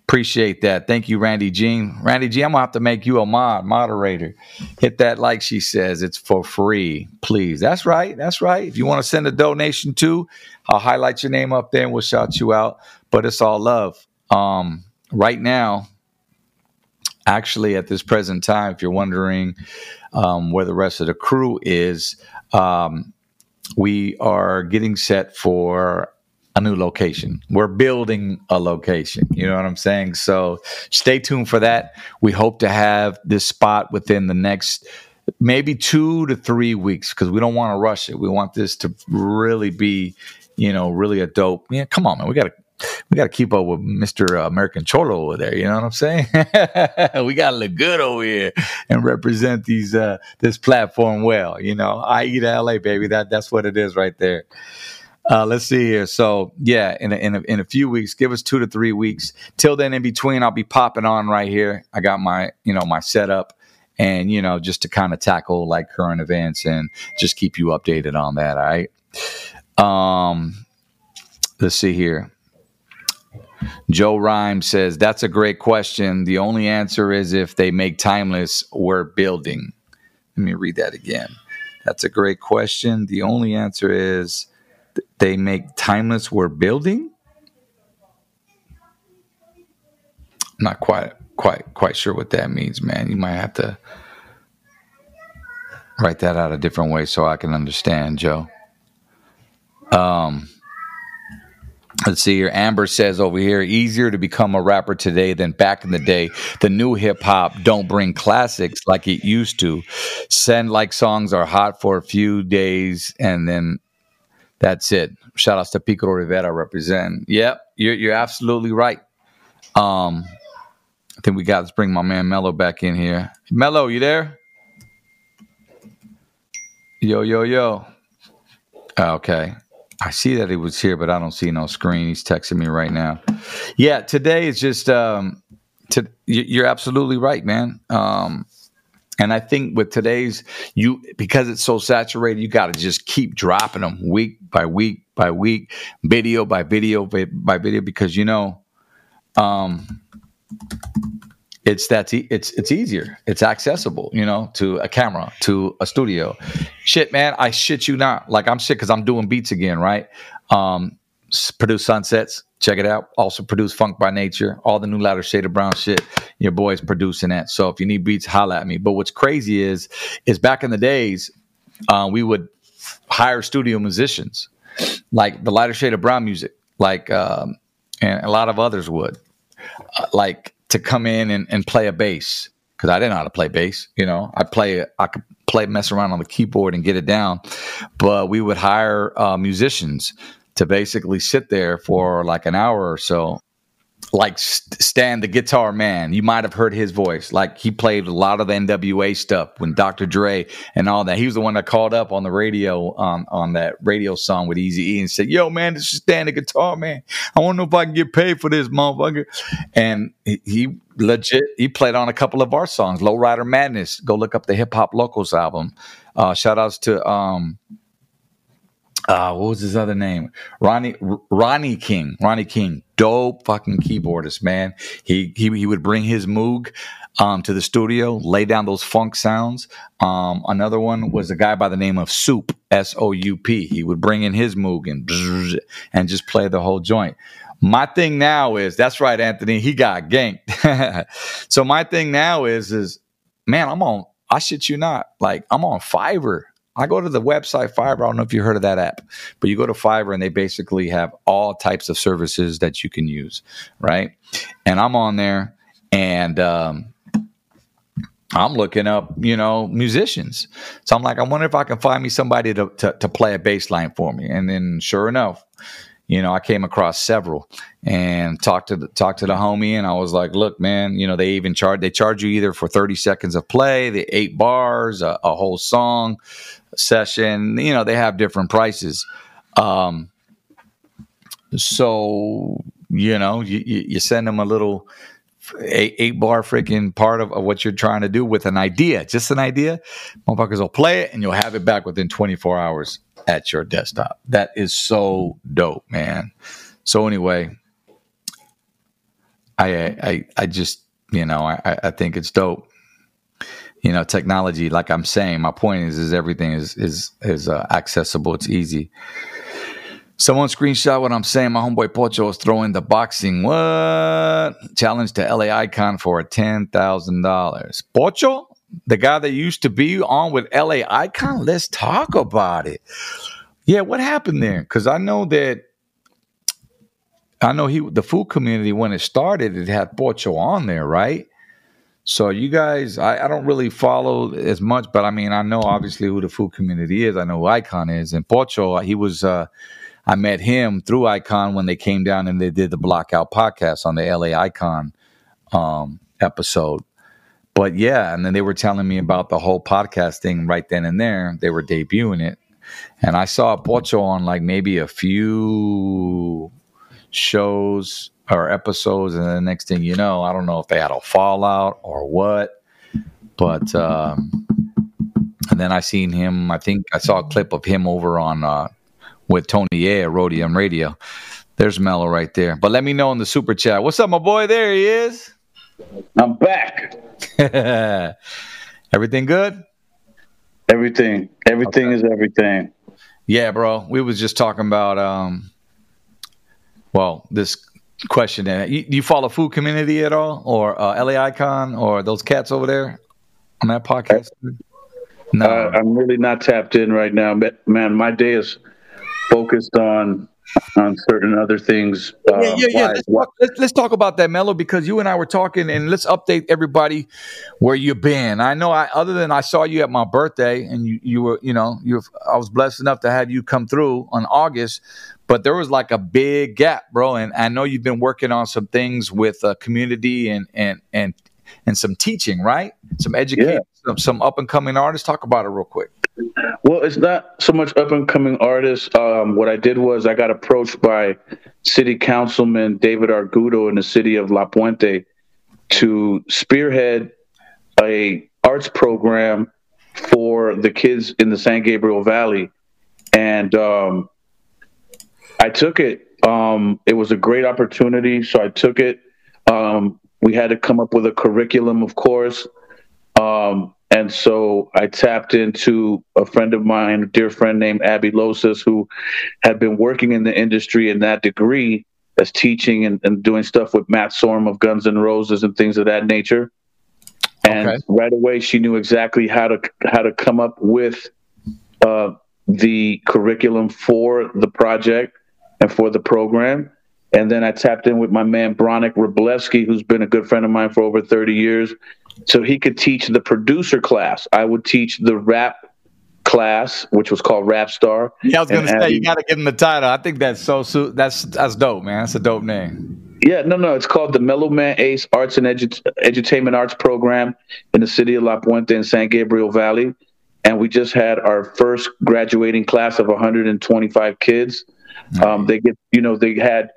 Appreciate that. Thank you, Randy Jean. Randy G, I'm gonna have to make you a mod moderator. Hit that like she says. It's for free, please. That's right. That's right. If you want to send a donation too, I'll highlight your name up there and we'll shout you out. But it's all love. Um, right now, actually, at this present time, if you're wondering um, where the rest of the crew is, um, we are getting set for a new location. We're building a location. You know what I'm saying? So stay tuned for that. We hope to have this spot within the next maybe two to three weeks because we don't want to rush it. We want this to really be, you know, really a dope. Yeah, come on, man. We got to we got to keep up with Mr. American Cholo over there. You know what I'm saying? [LAUGHS] we got to look good over here and represent these uh, this platform well. You know, I eat LA, baby. That that's what it is right there. Uh, let's see here. So yeah, in a, in a, in a few weeks, give us two to three weeks. Till then, in between, I'll be popping on right here. I got my you know my setup, and you know just to kind of tackle like current events and just keep you updated on that. All right. Um, let's see here. Joe Rhyme says, That's a great question. The only answer is if they make timeless, we're building. Let me read that again. That's a great question. The only answer is they make timeless, we're building. I'm not quite quite quite sure what that means, man. You might have to write that out a different way so I can understand, Joe. Um Let's see here. Amber says over here, easier to become a rapper today than back in the day. The new hip hop don't bring classics like it used to. Send like songs are hot for a few days and then that's it. Shout outs to Pico Rivera represent. Yep, you're you're absolutely right. Um, I think we got let's bring my man Mello back in here. Mello, you there? Yo, yo, yo. Okay. I see that he was here, but I don't see no screen. He's texting me right now. Yeah, today is just um to you're absolutely right, man. Um and I think with today's you because it's so saturated, you got to just keep dropping them week by week by week, video by video by, video because you know um it's that's e- it's it's easier. It's accessible, you know, to a camera, to a studio. Shit, man, I shit you not. Like I'm shit because I'm doing beats again, right? Um, produce sunsets. Check it out. Also produce Funk by Nature. All the new Lighter Shade of Brown shit. Your boy's producing that. So if you need beats, holla at me. But what's crazy is, is back in the days, uh, we would hire studio musicians, like the Lighter Shade of Brown music, like um, and a lot of others would uh, like to come in and, and play a bass because I didn't know how to play bass. You know, I play, I could play, mess around on the keyboard and get it down. But we would hire uh, musicians to basically sit there for like an hour or so. Like St- Stan, the guitar man, you might have heard his voice. Like he played a lot of the NWA stuff when Dr. Dre and all that. He was the one that called up on the radio um, on that radio song with Eazy E and said, "Yo, man, this is Stan, the guitar man. I want to know if I can get paid for this, motherfucker." And he, he legit he played on a couple of our songs, Lowrider Madness. Go look up the Hip Hop Locos album. Uh, shout outs to um, uh, what was his other name? Ronnie Ronnie King. Ronnie King, dope fucking keyboardist, man. He he he would bring his Moog um, to the studio, lay down those funk sounds. Um, another one was a guy by the name of Soup, S O U P. He would bring in his Moog and and just play the whole joint. My thing now is that's right, Anthony. He got ganked. [LAUGHS] so my thing now is is man, I'm on. I shit you not. Like I'm on Fiverr. I go to the website Fiverr. I don't know if you heard of that app, but you go to Fiverr and they basically have all types of services that you can use, right? And I'm on there and um, I'm looking up, you know, musicians. So I'm like, I wonder if I can find me somebody to to, to play a bass line for me. And then sure enough, you know, I came across several and talked to the talked to the homie, and I was like, "Look, man, you know, they even charge they charge you either for thirty seconds of play, the eight bars, a, a whole song session. You know, they have different prices. Um, so you know, you, you send them a little eight, eight bar freaking part of, of what you're trying to do with an idea, just an idea. Motherfuckers will play it, and you'll have it back within 24 hours at your desktop. That is so dope, man. So anyway, I I I just you know I I think it's dope. You know, technology, like I'm saying, my point is, is everything is is is uh, accessible. It's easy. Someone screenshot what I'm saying. My homeboy Pocho is throwing the boxing what challenge to LA Icon for ten thousand dollars. Pocho, the guy that used to be on with LA Icon. Let's talk about it. Yeah, what happened there? Because I know that I know he the food community when it started, it had Pocho on there, right? So you guys, I, I don't really follow as much, but I mean, I know obviously who the food community is. I know who Icon is, and Pocho, he was. Uh, I met him through Icon when they came down and they did the Blockout podcast on the LA Icon um, episode. But yeah, and then they were telling me about the whole podcast thing right then and there. They were debuting it, and I saw Pocho on like maybe a few shows or episodes, and the next thing you know, I don't know if they had a fallout or what, but um, and then I seen him. I think I saw a clip of him over on uh, with Tony A at Rhodium Radio. There's Mello right there. But let me know in the super chat. What's up, my boy? There he is. I'm back. [LAUGHS] Everything good? Everything, everything is everything. Yeah, bro. We was just talking about um well, this question that you, do you follow food community at all or uh, LA Icon or those cats over there on that podcast? No. Uh, I'm really not tapped in right now, man, my day is focused on on certain other things. Uh, yeah, yeah, yeah. Let's talk, let's, let's talk about that, Mello, because you and I were talking, and let's update everybody where you've been. I know, I other than I saw you at my birthday, and you, you were, you know, you. I was blessed enough to have you come through on August, but there was like a big gap, bro. And I know you've been working on some things with uh, community and and and and some teaching, right? Some education, some, some up and coming artists. Talk about it real quick. Well, it's not so much up and coming artists. Um, what I did was I got approached by City Councilman David Argudo in the city of La Puente to spearhead a arts program for the kids in the San Gabriel Valley, and um, I took it. Um, it was a great opportunity, so I took it. Um, we had to come up with a curriculum, of course. Um, and so I tapped into a friend of mine, a dear friend named Abby Losas, who had been working in the industry in that degree as teaching and, and doing stuff with Matt Sorum of Guns N' Roses and things of that nature. And Okay. right away, she knew exactly how to how to come up with uh, the curriculum for the project and for the program. And then I tapped in with my man Bronick Robleski, who's been a good friend of mine for over 30 years. So he could teach the producer class. I would teach the rap class, which was called Rap Star. Yeah, I was gonna And say Abby- you got to give him the title. I think that's so. su- That's that's dope, man. That's a dope name. Yeah, no, no. It's called the Mellow Man Ace Arts and Edu- Edutainment Arts Program in the city of La Puente in San Gabriel Valley. And we just had our first graduating class of 125 kids. Um, they get, you know, they had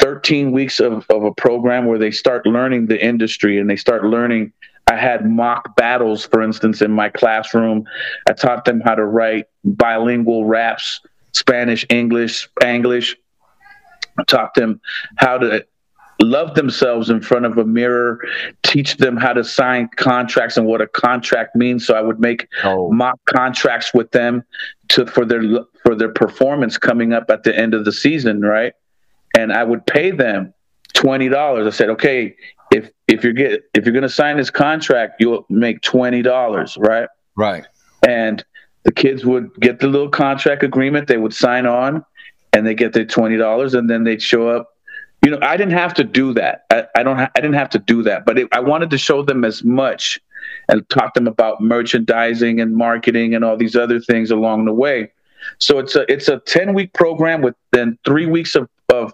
13 weeks of, of a program where they start learning the industry and they start learning. I had mock battles, for instance, in my classroom. I taught them how to write bilingual raps, Spanish, English, English. I taught them how to love themselves in front of a mirror, teach them how to sign contracts and what a contract means. So I would make Oh, mock contracts with them to for their for their performance coming up at the end of the season, right? And I would pay them twenty dollars. I said, okay, if you're get if you're gonna sign this contract, you'll make twenty dollars, right? right. and the kids would get the little contract agreement they would sign on and they get their $20 and then they'd show up you know i didn't have to do that i, I don't ha- i didn't have to do that but it, i wanted to show them as much and talk them about merchandising and marketing and all these other things along the way so it's a it's a 10 week program with then three weeks of of,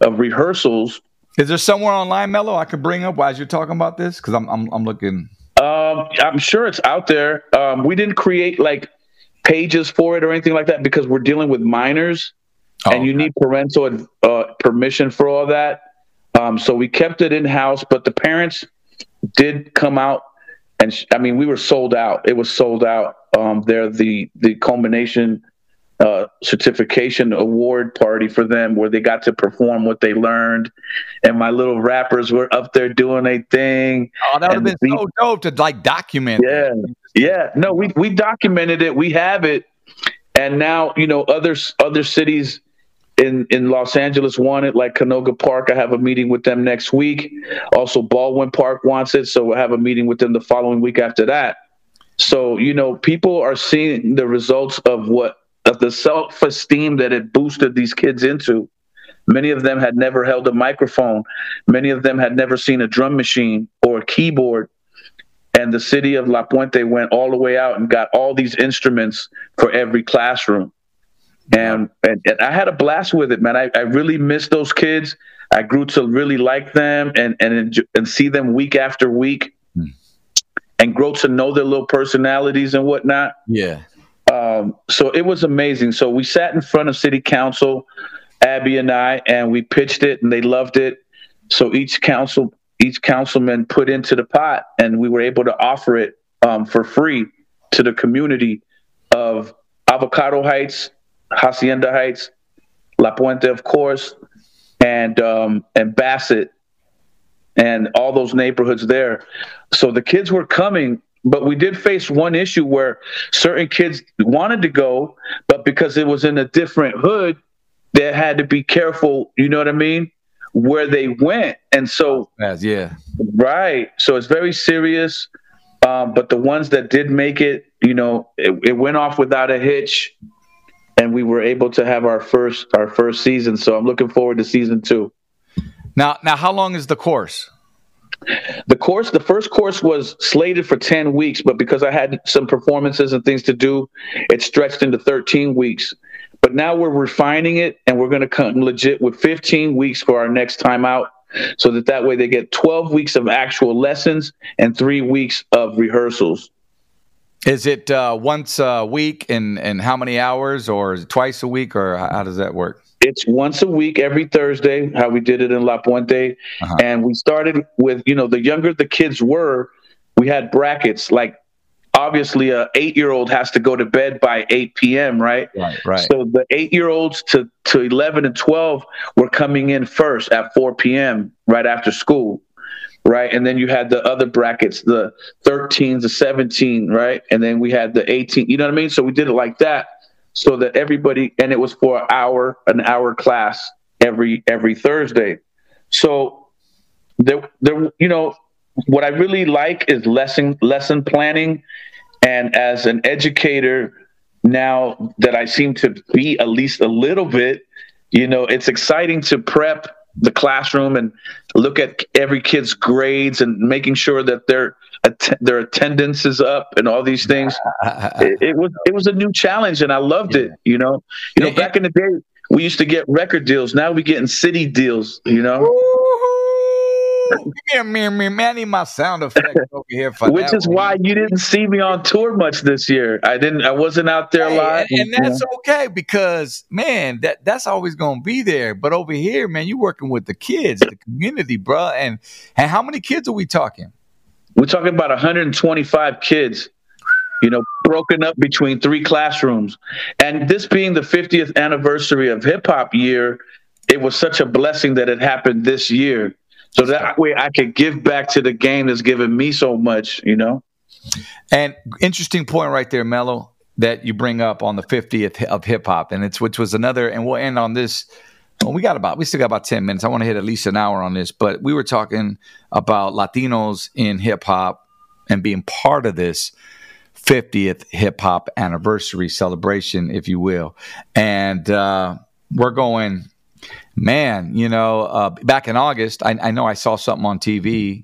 of rehearsals Is there somewhere online, Mello, I could bring up as you're talking about this? Because I'm, I'm I'm looking. Um, I'm sure it's out there. Um, we didn't create like pages for it or anything like that because we're dealing with minors, Oh, and you need parental uh, permission for all that. Um, so we kept it in house, but the parents did come out, and sh- I mean, we were sold out. It was sold out. Um, they're the the culmination uh, certification award party for them, where they got to perform what they learned, and my little rappers were up there doing a thing. Oh, that would have been so dope to like document. Yeah, yeah. No, we we documented it. We have it, and now you know other other cities in in Los Angeles want it, like Canoga Park. I have a meeting with them next week. Also, Baldwin Park wants it, so we'll have a meeting with them the following week after that. So you know, people are seeing the results of what of the self esteem that it boosted these kids into. Many of them had never held a microphone. Many of them had never seen a drum machine or a keyboard and the city of La Puente went all the way out and got all these instruments for every classroom. And, and, and I had a blast with it, man. I, I really missed those kids. I grew to really like them and and and see them week after week, Hmm. and grow to know their little personalities and whatnot. yeah. Um, so it was amazing. So we sat in front of city council, Abby and I, and we pitched it, and they loved it. So each council, each councilman put into the pot, and we were able to offer it um, for free to the community of Avocado Heights, Hacienda Heights, La Puente, of course, and um, and Bassett, and all those neighborhoods there. So the kids were coming, but we did face one issue where certain kids wanted to go, but because it was in a different hood, they had to be careful. You know what I mean? Where they went, and so yeah. Right. So it's very serious. Um, but the ones that did make it, you know, it, it went off without a hitch. and we were able to have our first our first season. So I'm looking forward to season two. Now, now, how long is the course? The course, the first course was slated for 10 weeks, but because I had some performances and things to do, it stretched into 13 weeks. But now we're refining it and we're going to come legit with 15 weeks for our next time out so that that way they get 12 weeks of actual lessons and three weeks of rehearsals. Is it uh, once a week and, and how many hours, or twice a week, or how does that work? It's once a week, every Thursday, how we did it in La Puente. Uh-huh. And we started with, you know, the younger the kids were, we had brackets. Like, obviously, a eight year old has to go to bed by 8 p.m., right? Right, right. So the eight year olds to, to 11 and 12 were coming in first at 4 p.m., right after school. Right. And then you had the other brackets, the 13s, the 17, right? And then we had the 18, you know what I mean? So we did it like that so that everybody, and it was for an hour, an hour class every, every Thursday. So there, there, you know, what I really like is lesson, lesson planning. And as an educator, now that I seem to be at least a little bit, you know, it's exciting to prep the classroom and look at every kid's grades and making sure that their att- their attendance is up and all these things. [LAUGHS] It, it was it was a new challenge and I loved it. You know, you know, Yeah, back in the day we used to get record deals. Now we getting city deals. You know, Give me, me, me, I need my sound effect [LAUGHS] over here for which is one. why you didn't see me on tour much this year. I didn't. I wasn't out there Hey, live. and, and that's okay because man, that that's always gonna be there. But over here, man, you working with the kids, the community, bro. And and how many kids are we talking? We're talking about 125 kids, you know, broken up between three classrooms. And this being the 50th anniversary of hip hop year, it was such a blessing that it happened this year. So that way I could give back to the game that's given me so much, you know? And interesting point right there, Mello, that you bring up on the 50th of hip hop, and it's which was another, and we'll end on this. Well, we got about we still got about 10 minutes. I want to hit at least an hour on this, but we were talking about Latinos in hip hop and being part of this 50th hip hop anniversary celebration, if you will. And uh, we're going, man, you know, uh, back in August, I, I know I saw something on TV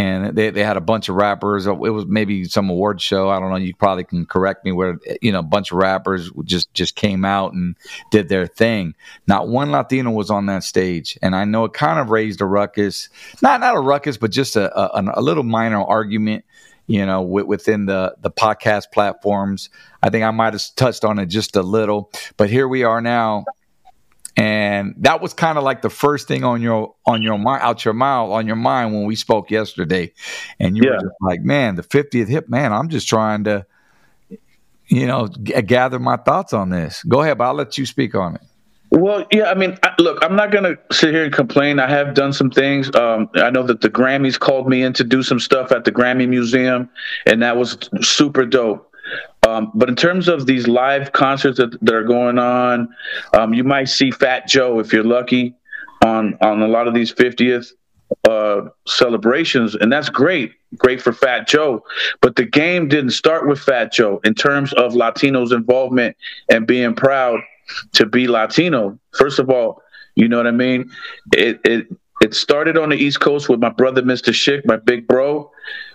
and they, they had a bunch of rappers. It was maybe some award show. I don't know. You probably can correct me. Where you know a bunch of rappers just just came out and did their thing. Not one Latino was on that stage, and I know it kind of raised a ruckus. Not not a ruckus, but just a a, a little minor argument. You know, w- within the the podcast platforms. I think I might have touched on it just a little, but here we are now and that was kind of like the first thing on your on your mind out your mouth on your mind when we spoke yesterday and you Yeah. were just like man the 50th hip man i'm just trying to you know g- gather my thoughts on this go ahead but i'll let you speak on it Well, yeah, I mean, I, look, I'm not going to sit here and complain. I have done some things. Um, I know that the Grammys called me in to do some stuff at the Grammy Museum, and that was super dope. Um, but in terms of these live concerts that, that are going on, um, you might see Fat Joe if you're lucky on on a lot of these 50th uh, celebrations, and that's great, great for Fat Joe. But the game didn't start with Fat Joe in terms of Latinos' involvement and being proud to be Latino. First of all, you know what I mean. It it it started on the East Coast with my brother, Mr. Schick, my big bro.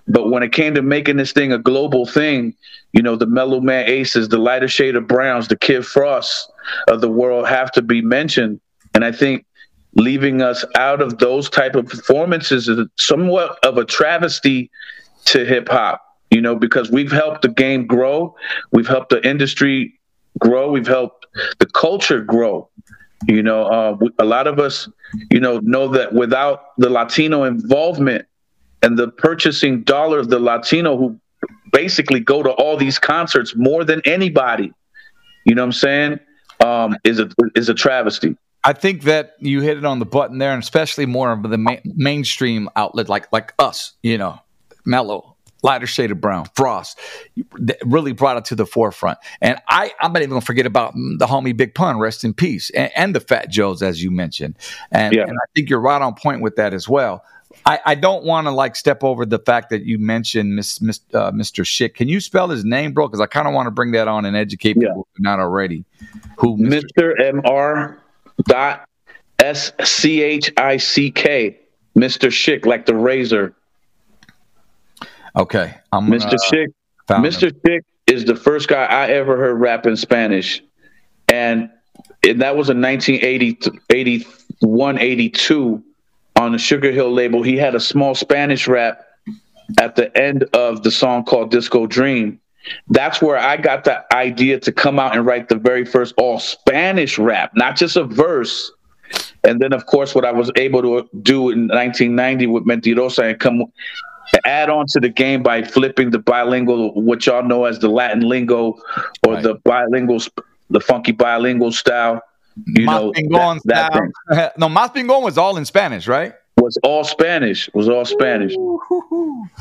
But when it came to making this thing a global thing, you know, the Mellow Man Aces, the lighter shade of Browns, the Kid Frost of the world have to be mentioned. And I think leaving us out of those type of performances is somewhat of a travesty to hip hop, you know, because we've helped the game grow, we've helped the industry grow, we've helped the culture grow. You know, uh, a lot of us, you know, know that without the Latino involvement and the purchasing dollar of the Latino who basically go to all these concerts more than anybody, you know what I'm saying, um, is a is a travesty. I think that you hit it on the button there, and especially more of the ma- mainstream outlet like like us, you know, Mellow, lighter shade of brown, Frost, that really brought it to the forefront. And I, I'm not even gonna forget about the homie Big Pun, rest in peace, and, and the Fat Joes as you mentioned. And, Yeah. and I think you're right on point with that as well. I, I don't want to like step over the fact that you mentioned Miss, Miss, uh, Mr. Schick. Can you spell his name, bro? Because I kind of want to bring that on and educate Yeah. people who not already. Who Mr. Mr. Mr. dot S C H I C K. Mr. Schick, like the razor. Okay, I'm Mr. Schick. Uh, found Mr. him. Schick is the first guy I ever heard rap in Spanish. And and that was in 1980, 81, 82 on the Sugar Hill label. He had a small Spanish rap at the end of the song called Disco Dream. That's where I got the idea to come out and write the very first all Spanish rap, not just a verse. And then, of course, what I was able to do in 1990 with Mentirosa and come add on to the game by flipping the bilingual, what y'all know as the Latin lingo or Right. the bilingual, the funky bilingual style. You Mas know, that, that style. [LAUGHS] no, Mas Pingon was all in Spanish, right? was all Spanish. Was all Spanish.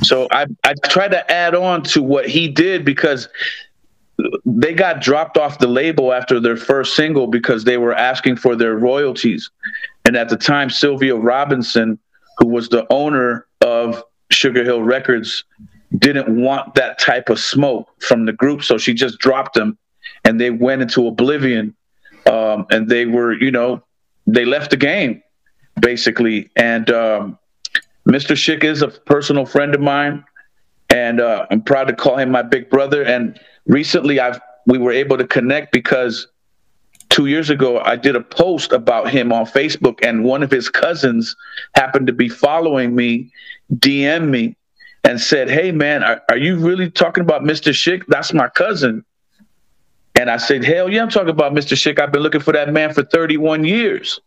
So I I tried to add on to what he did because they got dropped off the label after their first single because they were asking for their royalties. And at the time, Sylvia Robinson, who was the owner Sugar Hill Records, didn't want that type of smoke from the group. So she just dropped them and they went into oblivion. Um, and they were, you know, they left the game basically. And um, Mr. Schick is a personal friend of mine and uh, I'm proud to call him my big brother. And recently, I've we were able to connect because two years ago I did a post about him on Facebook, and one of his cousins happened to be following me, DM me, and said, "Hey man, are, are you really talking about Mr. Schick? That's my cousin." And I said, "Hell yeah, I'm talking about Mr. Schick. I've been looking for that man for 31 years."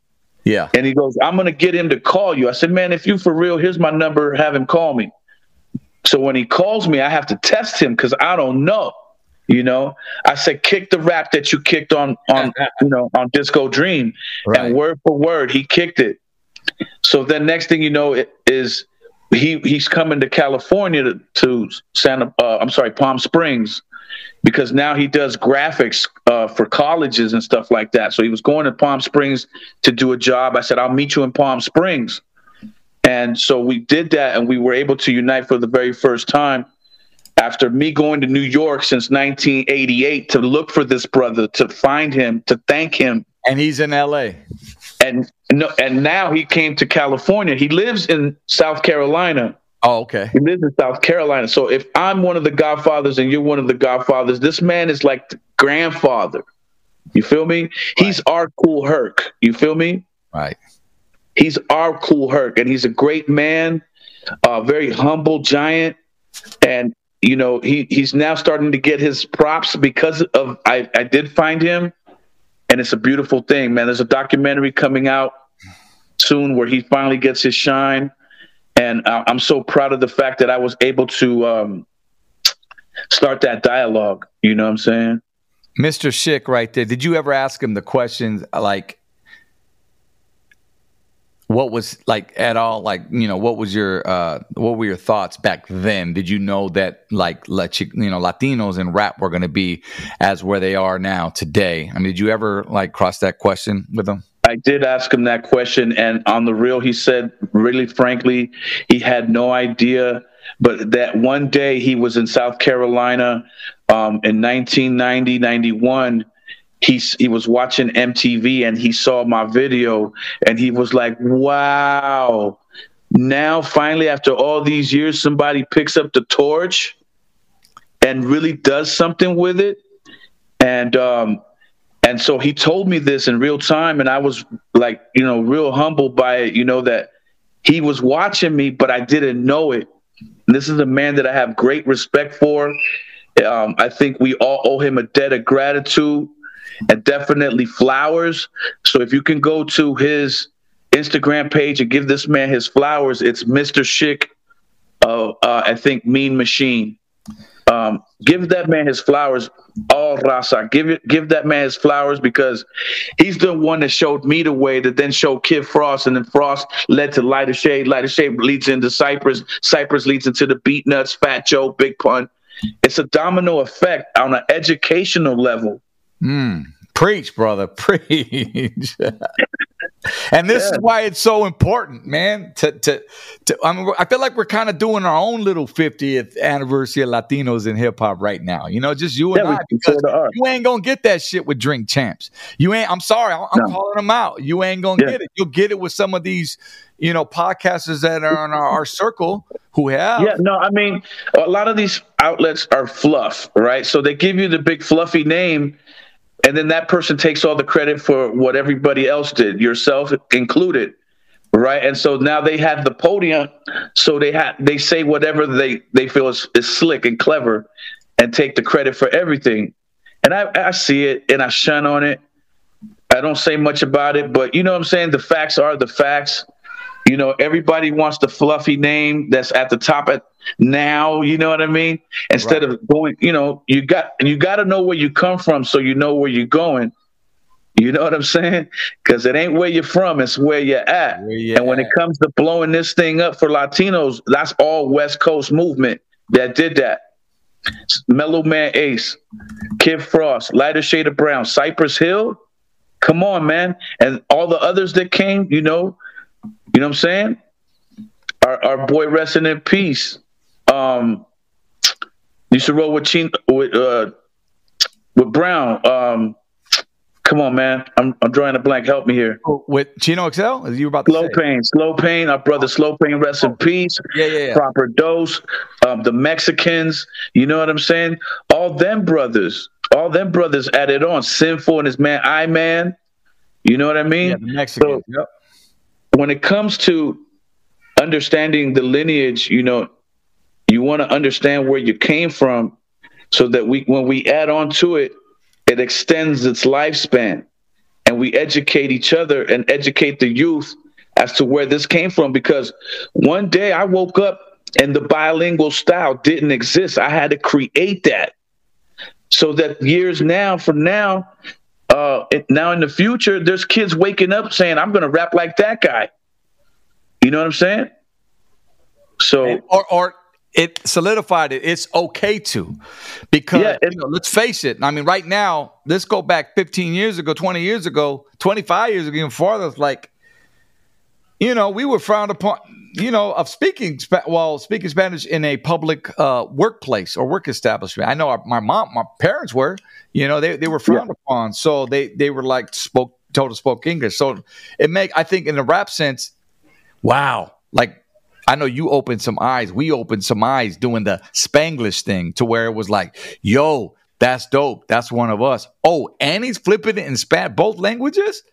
Yeah. And he goes, I'm going to get him to call you. I said, man, if you for real, here's my number. Have him call me. So when he calls me, I have to test him because I don't know. You know, I said, kick the rap that you kicked on, on, [LAUGHS] you know, on Disco Dream. Right. And word for word, he kicked it. So then next thing you know it is he, he's coming to California to, to Santa, uh, I'm sorry, Palm Springs because now he does graphics uh, for colleges and stuff like that. So he was going to Palm Springs to do a job. I said, I'll meet you in Palm Springs. And so we did that and we were able to unite for the very first time after me going to New York since 1988 to look for this brother, to find him, to thank him. And he's in LA. And no, and now he came to California. He lives in South Carolina. Oh, okay. He lives in South Carolina. So if I'm one of the godfathers and you're one of the godfathers, this man is like the grandfather. You feel me? He's our Kool Herc. You feel me? Right. He's our Kool Herc, and he's a great man, a very humble giant, and you know he he's now starting to get his props because of I I did find him, and it's a beautiful thing, man. There's a documentary coming out soon where he finally gets his shine, and I- I'm so proud of the fact that I was able to um, start that dialogue. You know what I'm saying? Mr. Schick right there. Did you ever ask him the questions like what was like at all like you know what was your uh what were your thoughts back then did you know that like let you know latinos in rap were going to be as where they are now today i mean did you ever like cross that question with him I did ask him that question, and on the real, he said, really frankly, he had no idea. But that one day he was in South Carolina um, in 1990, 91. He, he was watching MTV and he saw my video and he was like, wow. Now, finally, after all these years, somebody picks up the torch and really does something with it. And um, and so he told me this in real time, and I was like, you know, real humbled by it, you know, that he was watching me, but I didn't know it. And this is a man that I have great respect for. Um, I think we all owe him a debt of gratitude and definitely flowers. So if you can go to his Instagram page and give this man his flowers, it's Mr. Schick, uh, uh, I think Mean Machine. Um, give that man his flowers, all Rasa. Give it, give that man his flowers because he's the one that showed me the way that then showed Kid Frost, and then Frost led to Lighter Shade. Lighter Shade leads into Cypress. Cypress leads into the Beatnuts, Fat Joe, Big Pun. It's a domino effect on an educational level. Mm. preach brother [LAUGHS] preach And this Yeah. is why it's so important, man. To to, to I, mean, I feel like we're kind of doing our own little 50th anniversary of Latinos in hip hop right now. You know, just you and Yeah, I, because pull the art. you ain't gonna get that shit with Drink Champs. You ain't. I'm sorry, I'm, I'm No. calling them out. You ain't gonna Yeah. get it. You'll get it with some of these, you know, podcasters that are in our, our circle who have. Yeah, no, I mean, a lot of these outlets are fluff, right? So they give you the big fluffy name, and then that person takes all the credit for what everybody else did, yourself included, right? And so now they have the podium, so they have they say whatever they they feel is, is slick and clever, and take the credit for everything. And I, I see it, and I shun on it. I don't say much about it, but you know what I'm saying. The facts are the facts. You know, everybody wants the fluffy name that's at the top at now. You know what I mean? Instead of going, you know, you got you got to know where you come from so you know where you're going. You know what I'm saying? Because it ain't where you're from; it's where you're at. Where you and when it comes to blowing this thing up for Latinos, that's all West Coast movement that did that. Mellow Man Ace, Kid Frost, Lighter Shade of Brown, Cypress Hill. Come on, man. And all the others that came, you know, you know what I'm saying? Our our boy resting in peace. Um used to roll with Chin with uh with Brown. Um come on, man. I'm I'm drawing a blank. Help me here. With Chino XL, you were about to Slow say. pain, slow pain. Our brother Slow Pain, rest in peace. Yeah, yeah, yeah. Proper Dos. Um, the Mexicans, you know what I'm saying? All them brothers, all them brothers added on. Sinful and his man I Man. You know what I mean? Yeah, the Mexicans. yep. when it comes to understanding the lineage, you know, you want to understand where you came from so that we when we add on to it, it extends its lifespan. And we educate each other and educate the youth as to where this came from because one day I woke up and the bilingual style didn't exist. I had to create that. So that years now from now uh now in the future there's kids waking up saying i'm gonna rap like that guy. You know what i'm saying? So or or it solidified it. It's okay to, because Yeah, you know, let's face it. I mean, right now, let's go back 15 years ago, 20 years ago, 25 years ago, even farther. Like, you know, we were frowned upon. You know, of speaking Spa- well, speaking Spanish in a public uh, workplace or work establishment. I know our, my mom, my parents were. You know, they they were frowned upon, so they they were like spoke told us spoke English. So it make I think in the rap sense, wow, like I know you opened some eyes. We opened some eyes doing the Spanglish thing to where it was like, yo, that's dope. That's one of us. Oh, and he's flipping it in span both languages.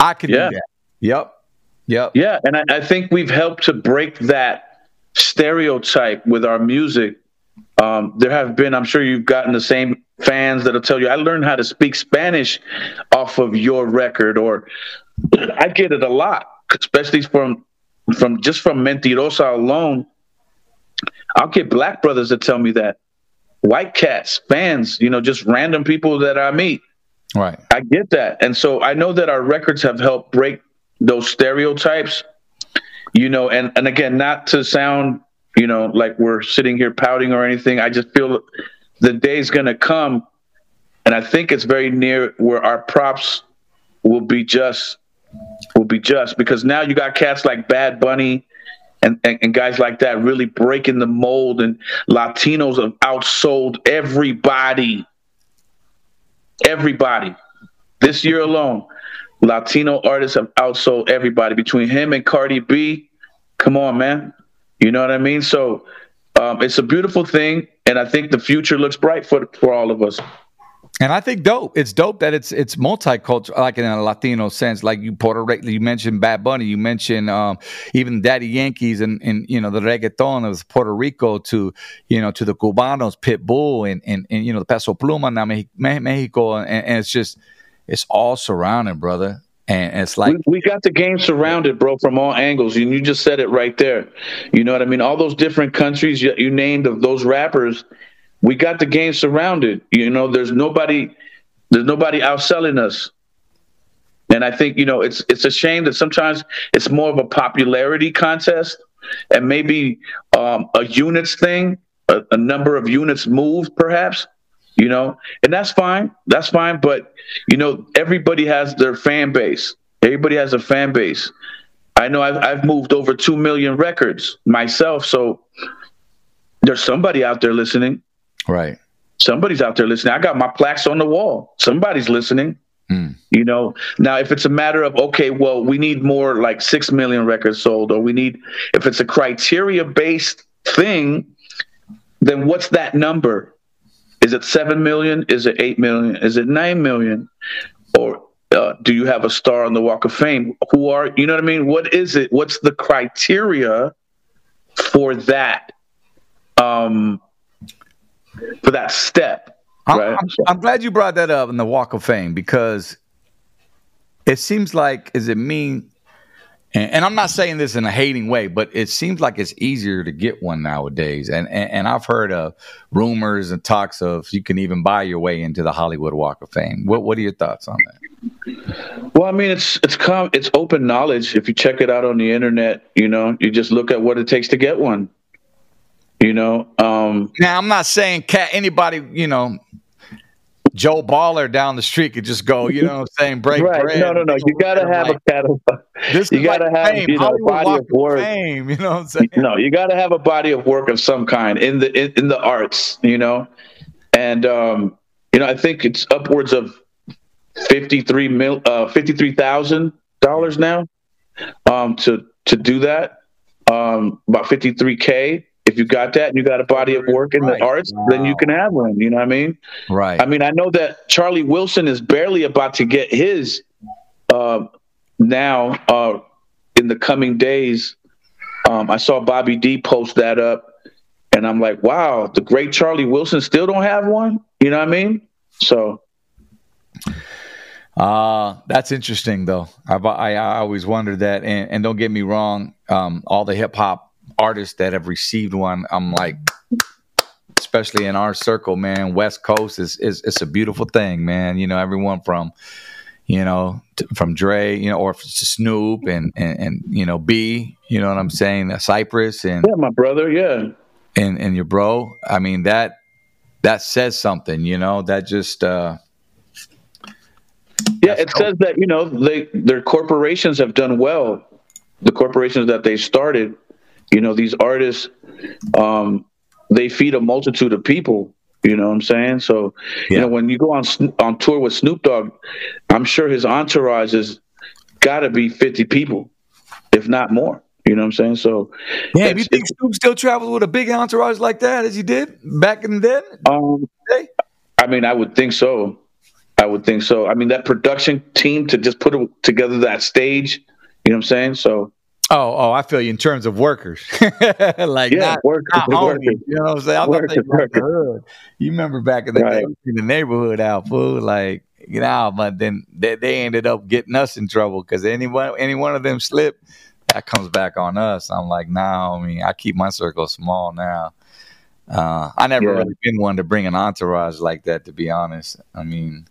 I could Yeah. do that. Yep. Yep. yeah and I, I think we've helped to break that stereotype with our music um, there have been i'm sure you've gotten the same fans that'll tell you i learned how to speak spanish off of your record or [CLEARS THROAT] i get it a lot especially from from just from mentirosa alone i'll get black brothers that tell me that white cats fans you know just random people that i meet Right. I get that. And so I know that our records have helped break those stereotypes, you know, and, and again, not to sound, you know, like we're sitting here pouting or anything. I just feel the day's going to come. And I think it's very near where our props will be just, will be just because now you got cats like Bad Bunny and, and, and guys like that really breaking the mold and Latinos have outsold everybody everybody. This year alone, Latino artists have outsold everybody. Between him and Cardi B, come on, man. You know what I mean? So um, it's a beautiful thing, and I think the future looks bright for for all of us. And I think dope. It's dope that it's it's multicultural, like in a Latino sense. Like you Puerto Rico, you mentioned Bad Bunny, you mentioned um, even Daddy Yankees, and and you know the reggaeton of Puerto Rico to you know to the Cubanos, Pitbull, and and, and you know the Peso Pluma, now Me- Me- Mexico, and, and it's just it's all surrounding, brother. And it's like we, we got the game surrounded, bro, from all angles. And you just said it right there. You know what I mean? All those different countries you, you named of those rappers, we got the game surrounded. You know, there's nobody, there's nobody outselling us. And I think you know it's it's a shame that sometimes it's more of a popularity contest and maybe um, a units thing, a, a number of units moved, perhaps. You know, and that's fine. That's fine. But you know, everybody has their fan base. Everybody has a fan base. I know I've, I've moved over 2 million records myself. So there's somebody out there listening. Right. Somebody's out there listening. I got my plaques on the wall. Somebody's listening. Mm. You know, now if it's a matter of, okay, well, we need more like 6 million records sold, or we need, if it's a criteria based thing, then what's that number? Is it 7 million? Is it 8 million? Is it 9 million? Or uh, do you have a star on the Walk of Fame? Who are you know what I mean? What is it? What's the criteria for that? Um, for that step, I'm, right? I'm, I'm glad you brought that up in the Walk of Fame because it seems like, is it me? And, and I'm not saying this in a hating way, but it seems like it's easier to get one nowadays. And, and and I've heard of rumors and talks of you can even buy your way into the Hollywood Walk of Fame. What What are your thoughts on that? Well, I mean, it's it's com- it's open knowledge. If you check it out on the internet, you know, you just look at what it takes to get one. You know, um, Now I'm not saying cat anybody, you know, Joe Baller down the street could just go, you know, what I'm saying break right? bread. No, no, no. You got to have like, a catalog. This you gotta like have, fame, you know, Hollywood body Walk of work. Fame, you know what I'm saying? No, you got to have a body of work of some kind in the in, in the arts. You know, and um, you know, I think it's upwards of fifty three mil, uh, fifty three thousand dollars now, um, to to do that. Um, about fifty three k. If you got that and you got a body of work in Right. the arts, then you can have one. You know what I mean? Right. I mean, I know that Charlie Wilson is barely about to get his uh, now uh, in the coming days. Um, I saw Bobby D post that up, and I'm like, wow, the great Charlie Wilson still don't have one. You know what I mean? So Uh, that's interesting though. I've, I, I always wondered that. And, and don't get me wrong, um, all the hip hop artists that have received one, I'm like, especially in our circle, man, West Coast is, is, it's a beautiful thing, man. You know, everyone from, you know, t- from Dre, you know, or Snoop and, and, and, you know, B, you know what I'm saying? Cypress and, yeah, my brother, yeah, and, and your bro. I mean, that, that says something, you know, that just, uh, yeah. It says that you know they their corporations have done well. The corporations that they started, you know, these artists, um, they feed a multitude of people. You know what I'm saying? So, you know, when you go on on tour with Snoop Dogg, I'm sure his entourage has got to be 50 people, if not more. You know what I'm saying? So, Yeah, It's- you think Snoop still travels with a big entourage like that as he did back in the day? um, I mean, I would think so. I would think so. I mean, that production team to just put together that stage. You know what I'm saying? So, Oh, oh, I feel you in terms of workers. [LAUGHS] like yeah, not, work, not homies, you know what I'm saying? I'm Workers, like the workers. hood. You remember back in the Right. day, in the neighborhood out, fool, like, you know, but then they, they ended up getting us in trouble because anyone, any one of them slipped, that comes back on us. I'm like, nah, I mean, I keep my circle small now. Uh, I never Yeah. really been one to bring an entourage like that, to be honest. I mean,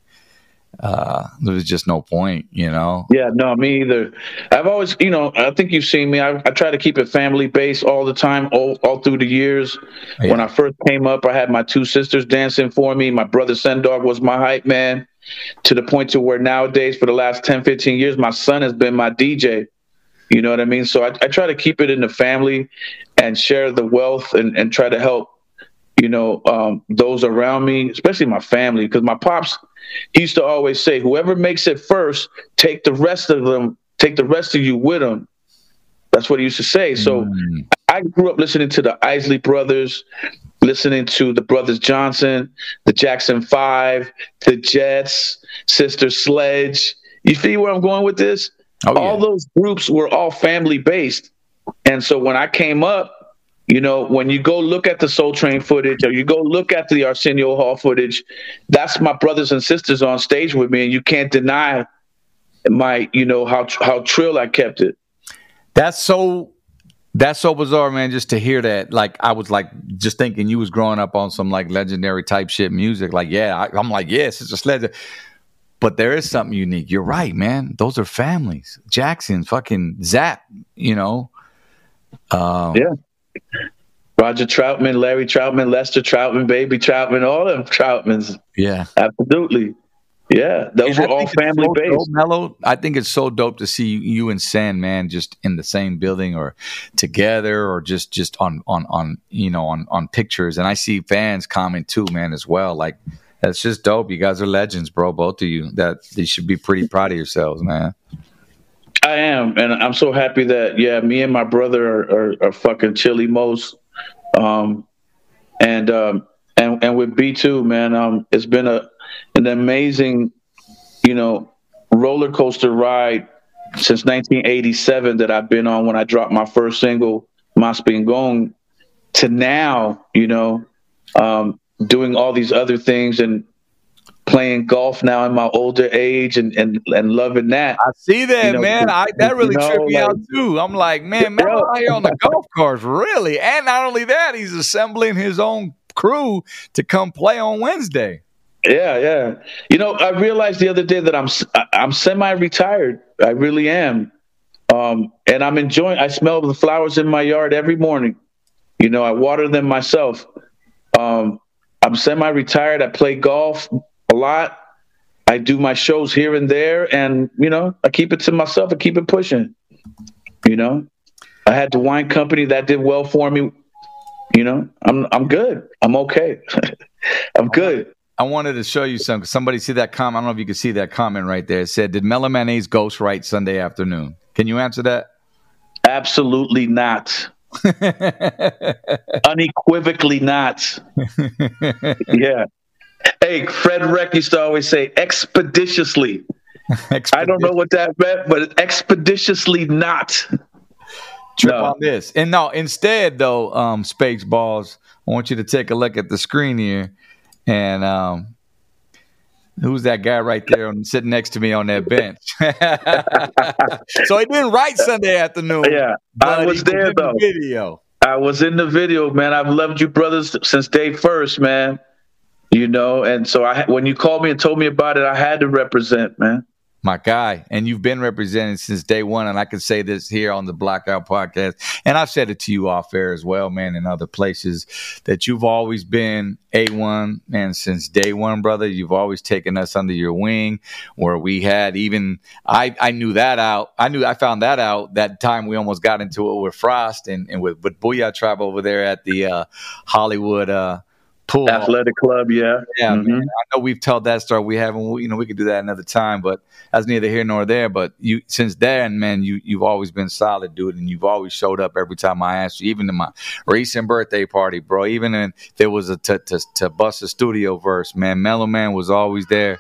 uh, there was just no point, you know? Yeah, no, me either. I've always, you know, I think you've seen me. I, I try to keep it family based all the time, all, all through the years. Yeah. When I first came up, I had my two sisters dancing for me. My brother Sen Dog was my hype man to the point to where nowadays, for the last 10, 15 years, my son has been my DJ. You know what I mean? So I, I try to keep it in the family and share the wealth and, and try to help, you know, um, those around me, especially my family. Because my pops, he used to always say, whoever makes it first, take the rest of them, take the rest of you with them. That's what he used to say. So Mm. I grew up listening to the Isley brothers, listening to the brothers Johnson, the Jackson Five, the Jets, Sister Sledge. You see where I'm going with this? Oh, all yeah. those groups were all family based. And so when I came up, you know, when you go look at the Soul Train footage or you go look at the Arsenio Hall footage, that's my brothers and sisters on stage with me, and you can't deny my, you know, how how trill I kept it. That's so that's so bizarre, man. Just to hear that, like I was like just thinking you was growing up on some like legendary type shit music. Like, yeah, I, I'm like, yes, it's a legend. But there is something unique. You're right, man. Those are families. Jackson, fucking Zapp, you know. Um, Yeah. Roger Troutman, Larry Troutman, Lester Troutman, Baby Troutman, all of them Troutmans. yeah. Absolutely. Yeah, those And were all family so based. dope, Mello, I think it's so dope to see you and Sandman just in the same building or together or just just on on on you know on on pictures. And I see fans comment too, man, as well. Like that's just dope. You guys are legends, bro. Both of you. That you should be pretty proud of yourselves, man. I am, and I'm so happy that yeah, me and my brother are, are, are fucking chili most, um, and um, and and with B two, man, um, it's been a an amazing, you know, roller coaster ride since 1987 that I've been on when I dropped my first single, Más Pingón, to now, you know, um, doing all these other things and playing golf now in my older age and and, and loving that. I see that, You know, man. I, that really you know, tripped me like- out too. I'm like, man, Bro. out here on the golf course, really? And not only that, he's assembling his own crew to come play on Wednesday. Yeah, yeah. You know, I realized the other day that I'm I'm semi-retired. I really am, um, and I'm enjoying. I smell the flowers in my yard every morning. You know, I water them myself. Um, I'm semi-retired. I play golf lot. I do my shows here and there, and you know, I keep it to myself. I keep it pushing. You know, I had the wine company that did well for me. You know, I'm I'm good. I'm okay. [LAUGHS] I'm good. I wanted to show you something. Somebody see that comment. I don't know if you can see that comment right there. It said, Did Mellow Man Ace ghost write Sunday afternoon? Can you answer that? Absolutely not. [LAUGHS] Unequivocally not. [LAUGHS] yeah. Hey, Fred Wreck used to always say expeditiously. [LAUGHS] I don't know what that meant, but expeditiously not. Trip No. on this. And no, instead though, um, Spakes Balls, I want you to take a look at the screen here. And um, who's that guy right there on, sitting next to me on that bench? [LAUGHS] so he didn't write Sunday afternoon. Yeah, I was there in the. Video. I was in the video, man. I've loved you brothers since day first, man. You know, and so I when you called me and told me about it, I had to represent, man. my guy. And you've been represented since day one. And I can say this here on the Block Out podcast. And I've said it to you off air as well, man, in other places that you've always been A1, and since day one, brother. You've always taken us under your wing where we had even, I, I knew that out. I knew, I found that out that time we almost got into it with Frost and, and with, with Boo-Yaa Tribe over there at the uh, Hollywood uh, pool. Athletic club, yeah. Yeah, Mhm. man. I know we've told that story. We haven't, you know, we could do that another time, but that's neither here nor there. But you, since then, man, you you've always been solid, dude, and you've always showed up every time I asked you, even in my recent birthday party, bro. Even in there was a to to, to bust a studio verse, man. Mellow Man was always there,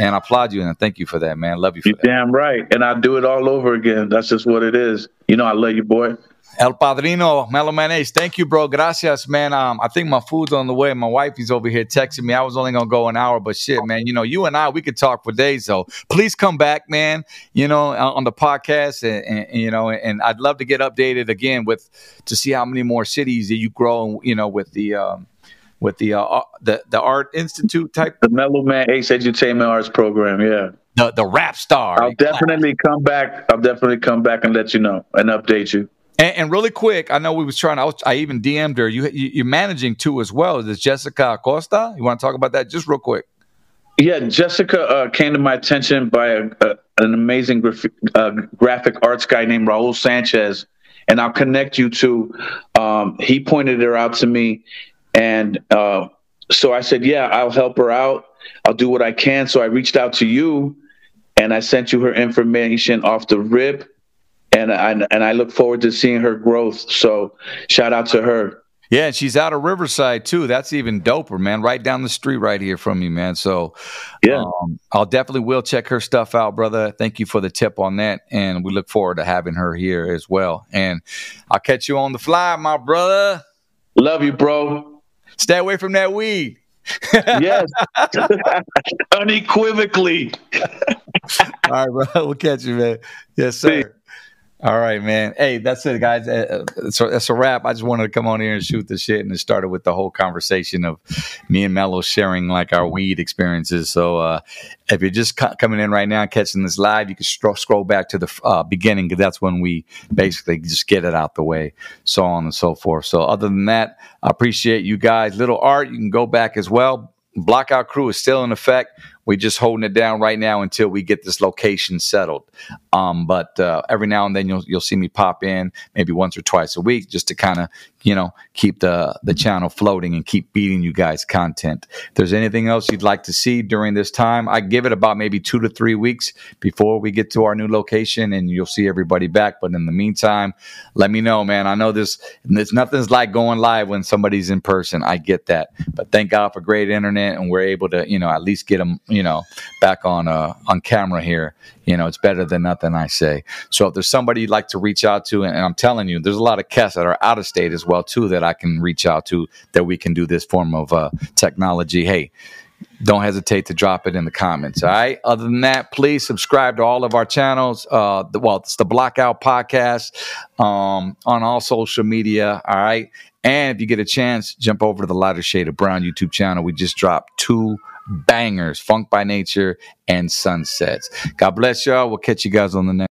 and I applaud you and I thank you for that, man. Love you for You're that. damn right. And I do it all over again. That's just what it is. You know, I love you, boy. El Padrino, Mellow Man Ace. Thank you, bro. Gracias, man. Um, I think my food's on the way. My wife is over here texting me. I was only gonna go an hour, but shit, man. You know, you and I, we could talk for days. So please come back, man. You know, on on the podcast, and, and you know, and I'd love to get updated again with to see how many more cities that you grow. You know, with the um, with the uh, the the Art Institute type, The Mellow Man Ace Edutainment Arts Program, yeah. the the rap star. I'll definitely come back. I'll definitely come back and let you know and update you. And, and really quick, I know we was trying. I, was, I even DM'd her. You, you you're managing too as well. Is this Jessica Acosta? You want to talk about that just real quick? Yeah, Jessica uh, came to my attention by a, a, an amazing graph- uh, graphic arts guy named Raul Sanchez, and I'll connect you to. Um, he pointed her out to me, and uh, so I said, "Yeah, I'll help her out. I'll do what I can." So I reached out to you, and I sent you her information off the rip, and I and I look forward to seeing her growth. So shout out to her. Yeah, and she's out of Riverside too. That's even doper, man. Right down the street, right here from you, man. So, Yeah. um, I'll definitely will check her stuff out, brother. Thank you for the tip on that, and we look forward to having her here as well. And I'll catch you on the fly, my brother. Love you, bro. Stay away from that weed. Yes, [LAUGHS] [LAUGHS] unequivocally. All right, bro. [LAUGHS] We'll catch you, man. Yes, sir. All right, man. Hey, that's it, guys. Uh, uh, So that's a wrap. I just wanted to come on here and shoot the shit, and it started with the whole conversation of me and Mello sharing like our weed experiences. So uh, if you're just co- coming in right now and catching this live, you can stro- scroll back to the uh, beginning because that's when we basically just get it out the way, so on and so forth. So other than that, I appreciate you guys. Little art, you can go back as well. blockout crew is still in effect. We're just holding it down right now until we get this location settled. Um, but uh, every now and then you'll you'll see me pop in, maybe once or twice a week, just to kind of you know keep the the channel floating and keep beating you guys content. If there's anything else you'd like to see during this time, I give it about maybe two to three weeks before we get to our new location, and you'll see everybody back. But in the meantime, let me know, man. I know this. There's nothing's like going live when somebody's in person. I get that, but thank God for great internet, and we're able to you know at least get them you know back on uh on camera here. You know, it's better than nothing, I say. So if there's somebody you'd like to reach out to, and I'm telling you, there's a lot of cats that are out of state as well too that I can reach out to that we can do this form of uh, technology. Hey, don't hesitate to drop it in the comments. All right. Other than that, please subscribe to all of our channels. Uh, well, it's the Blockout Podcast um, on all social media. All right. And if you get a chance, jump over to the Lighter Shade of Brown YouTube channel. We just dropped two bangers, Funk by Nature and Sunsets. God bless y'all. We'll catch you guys on the next.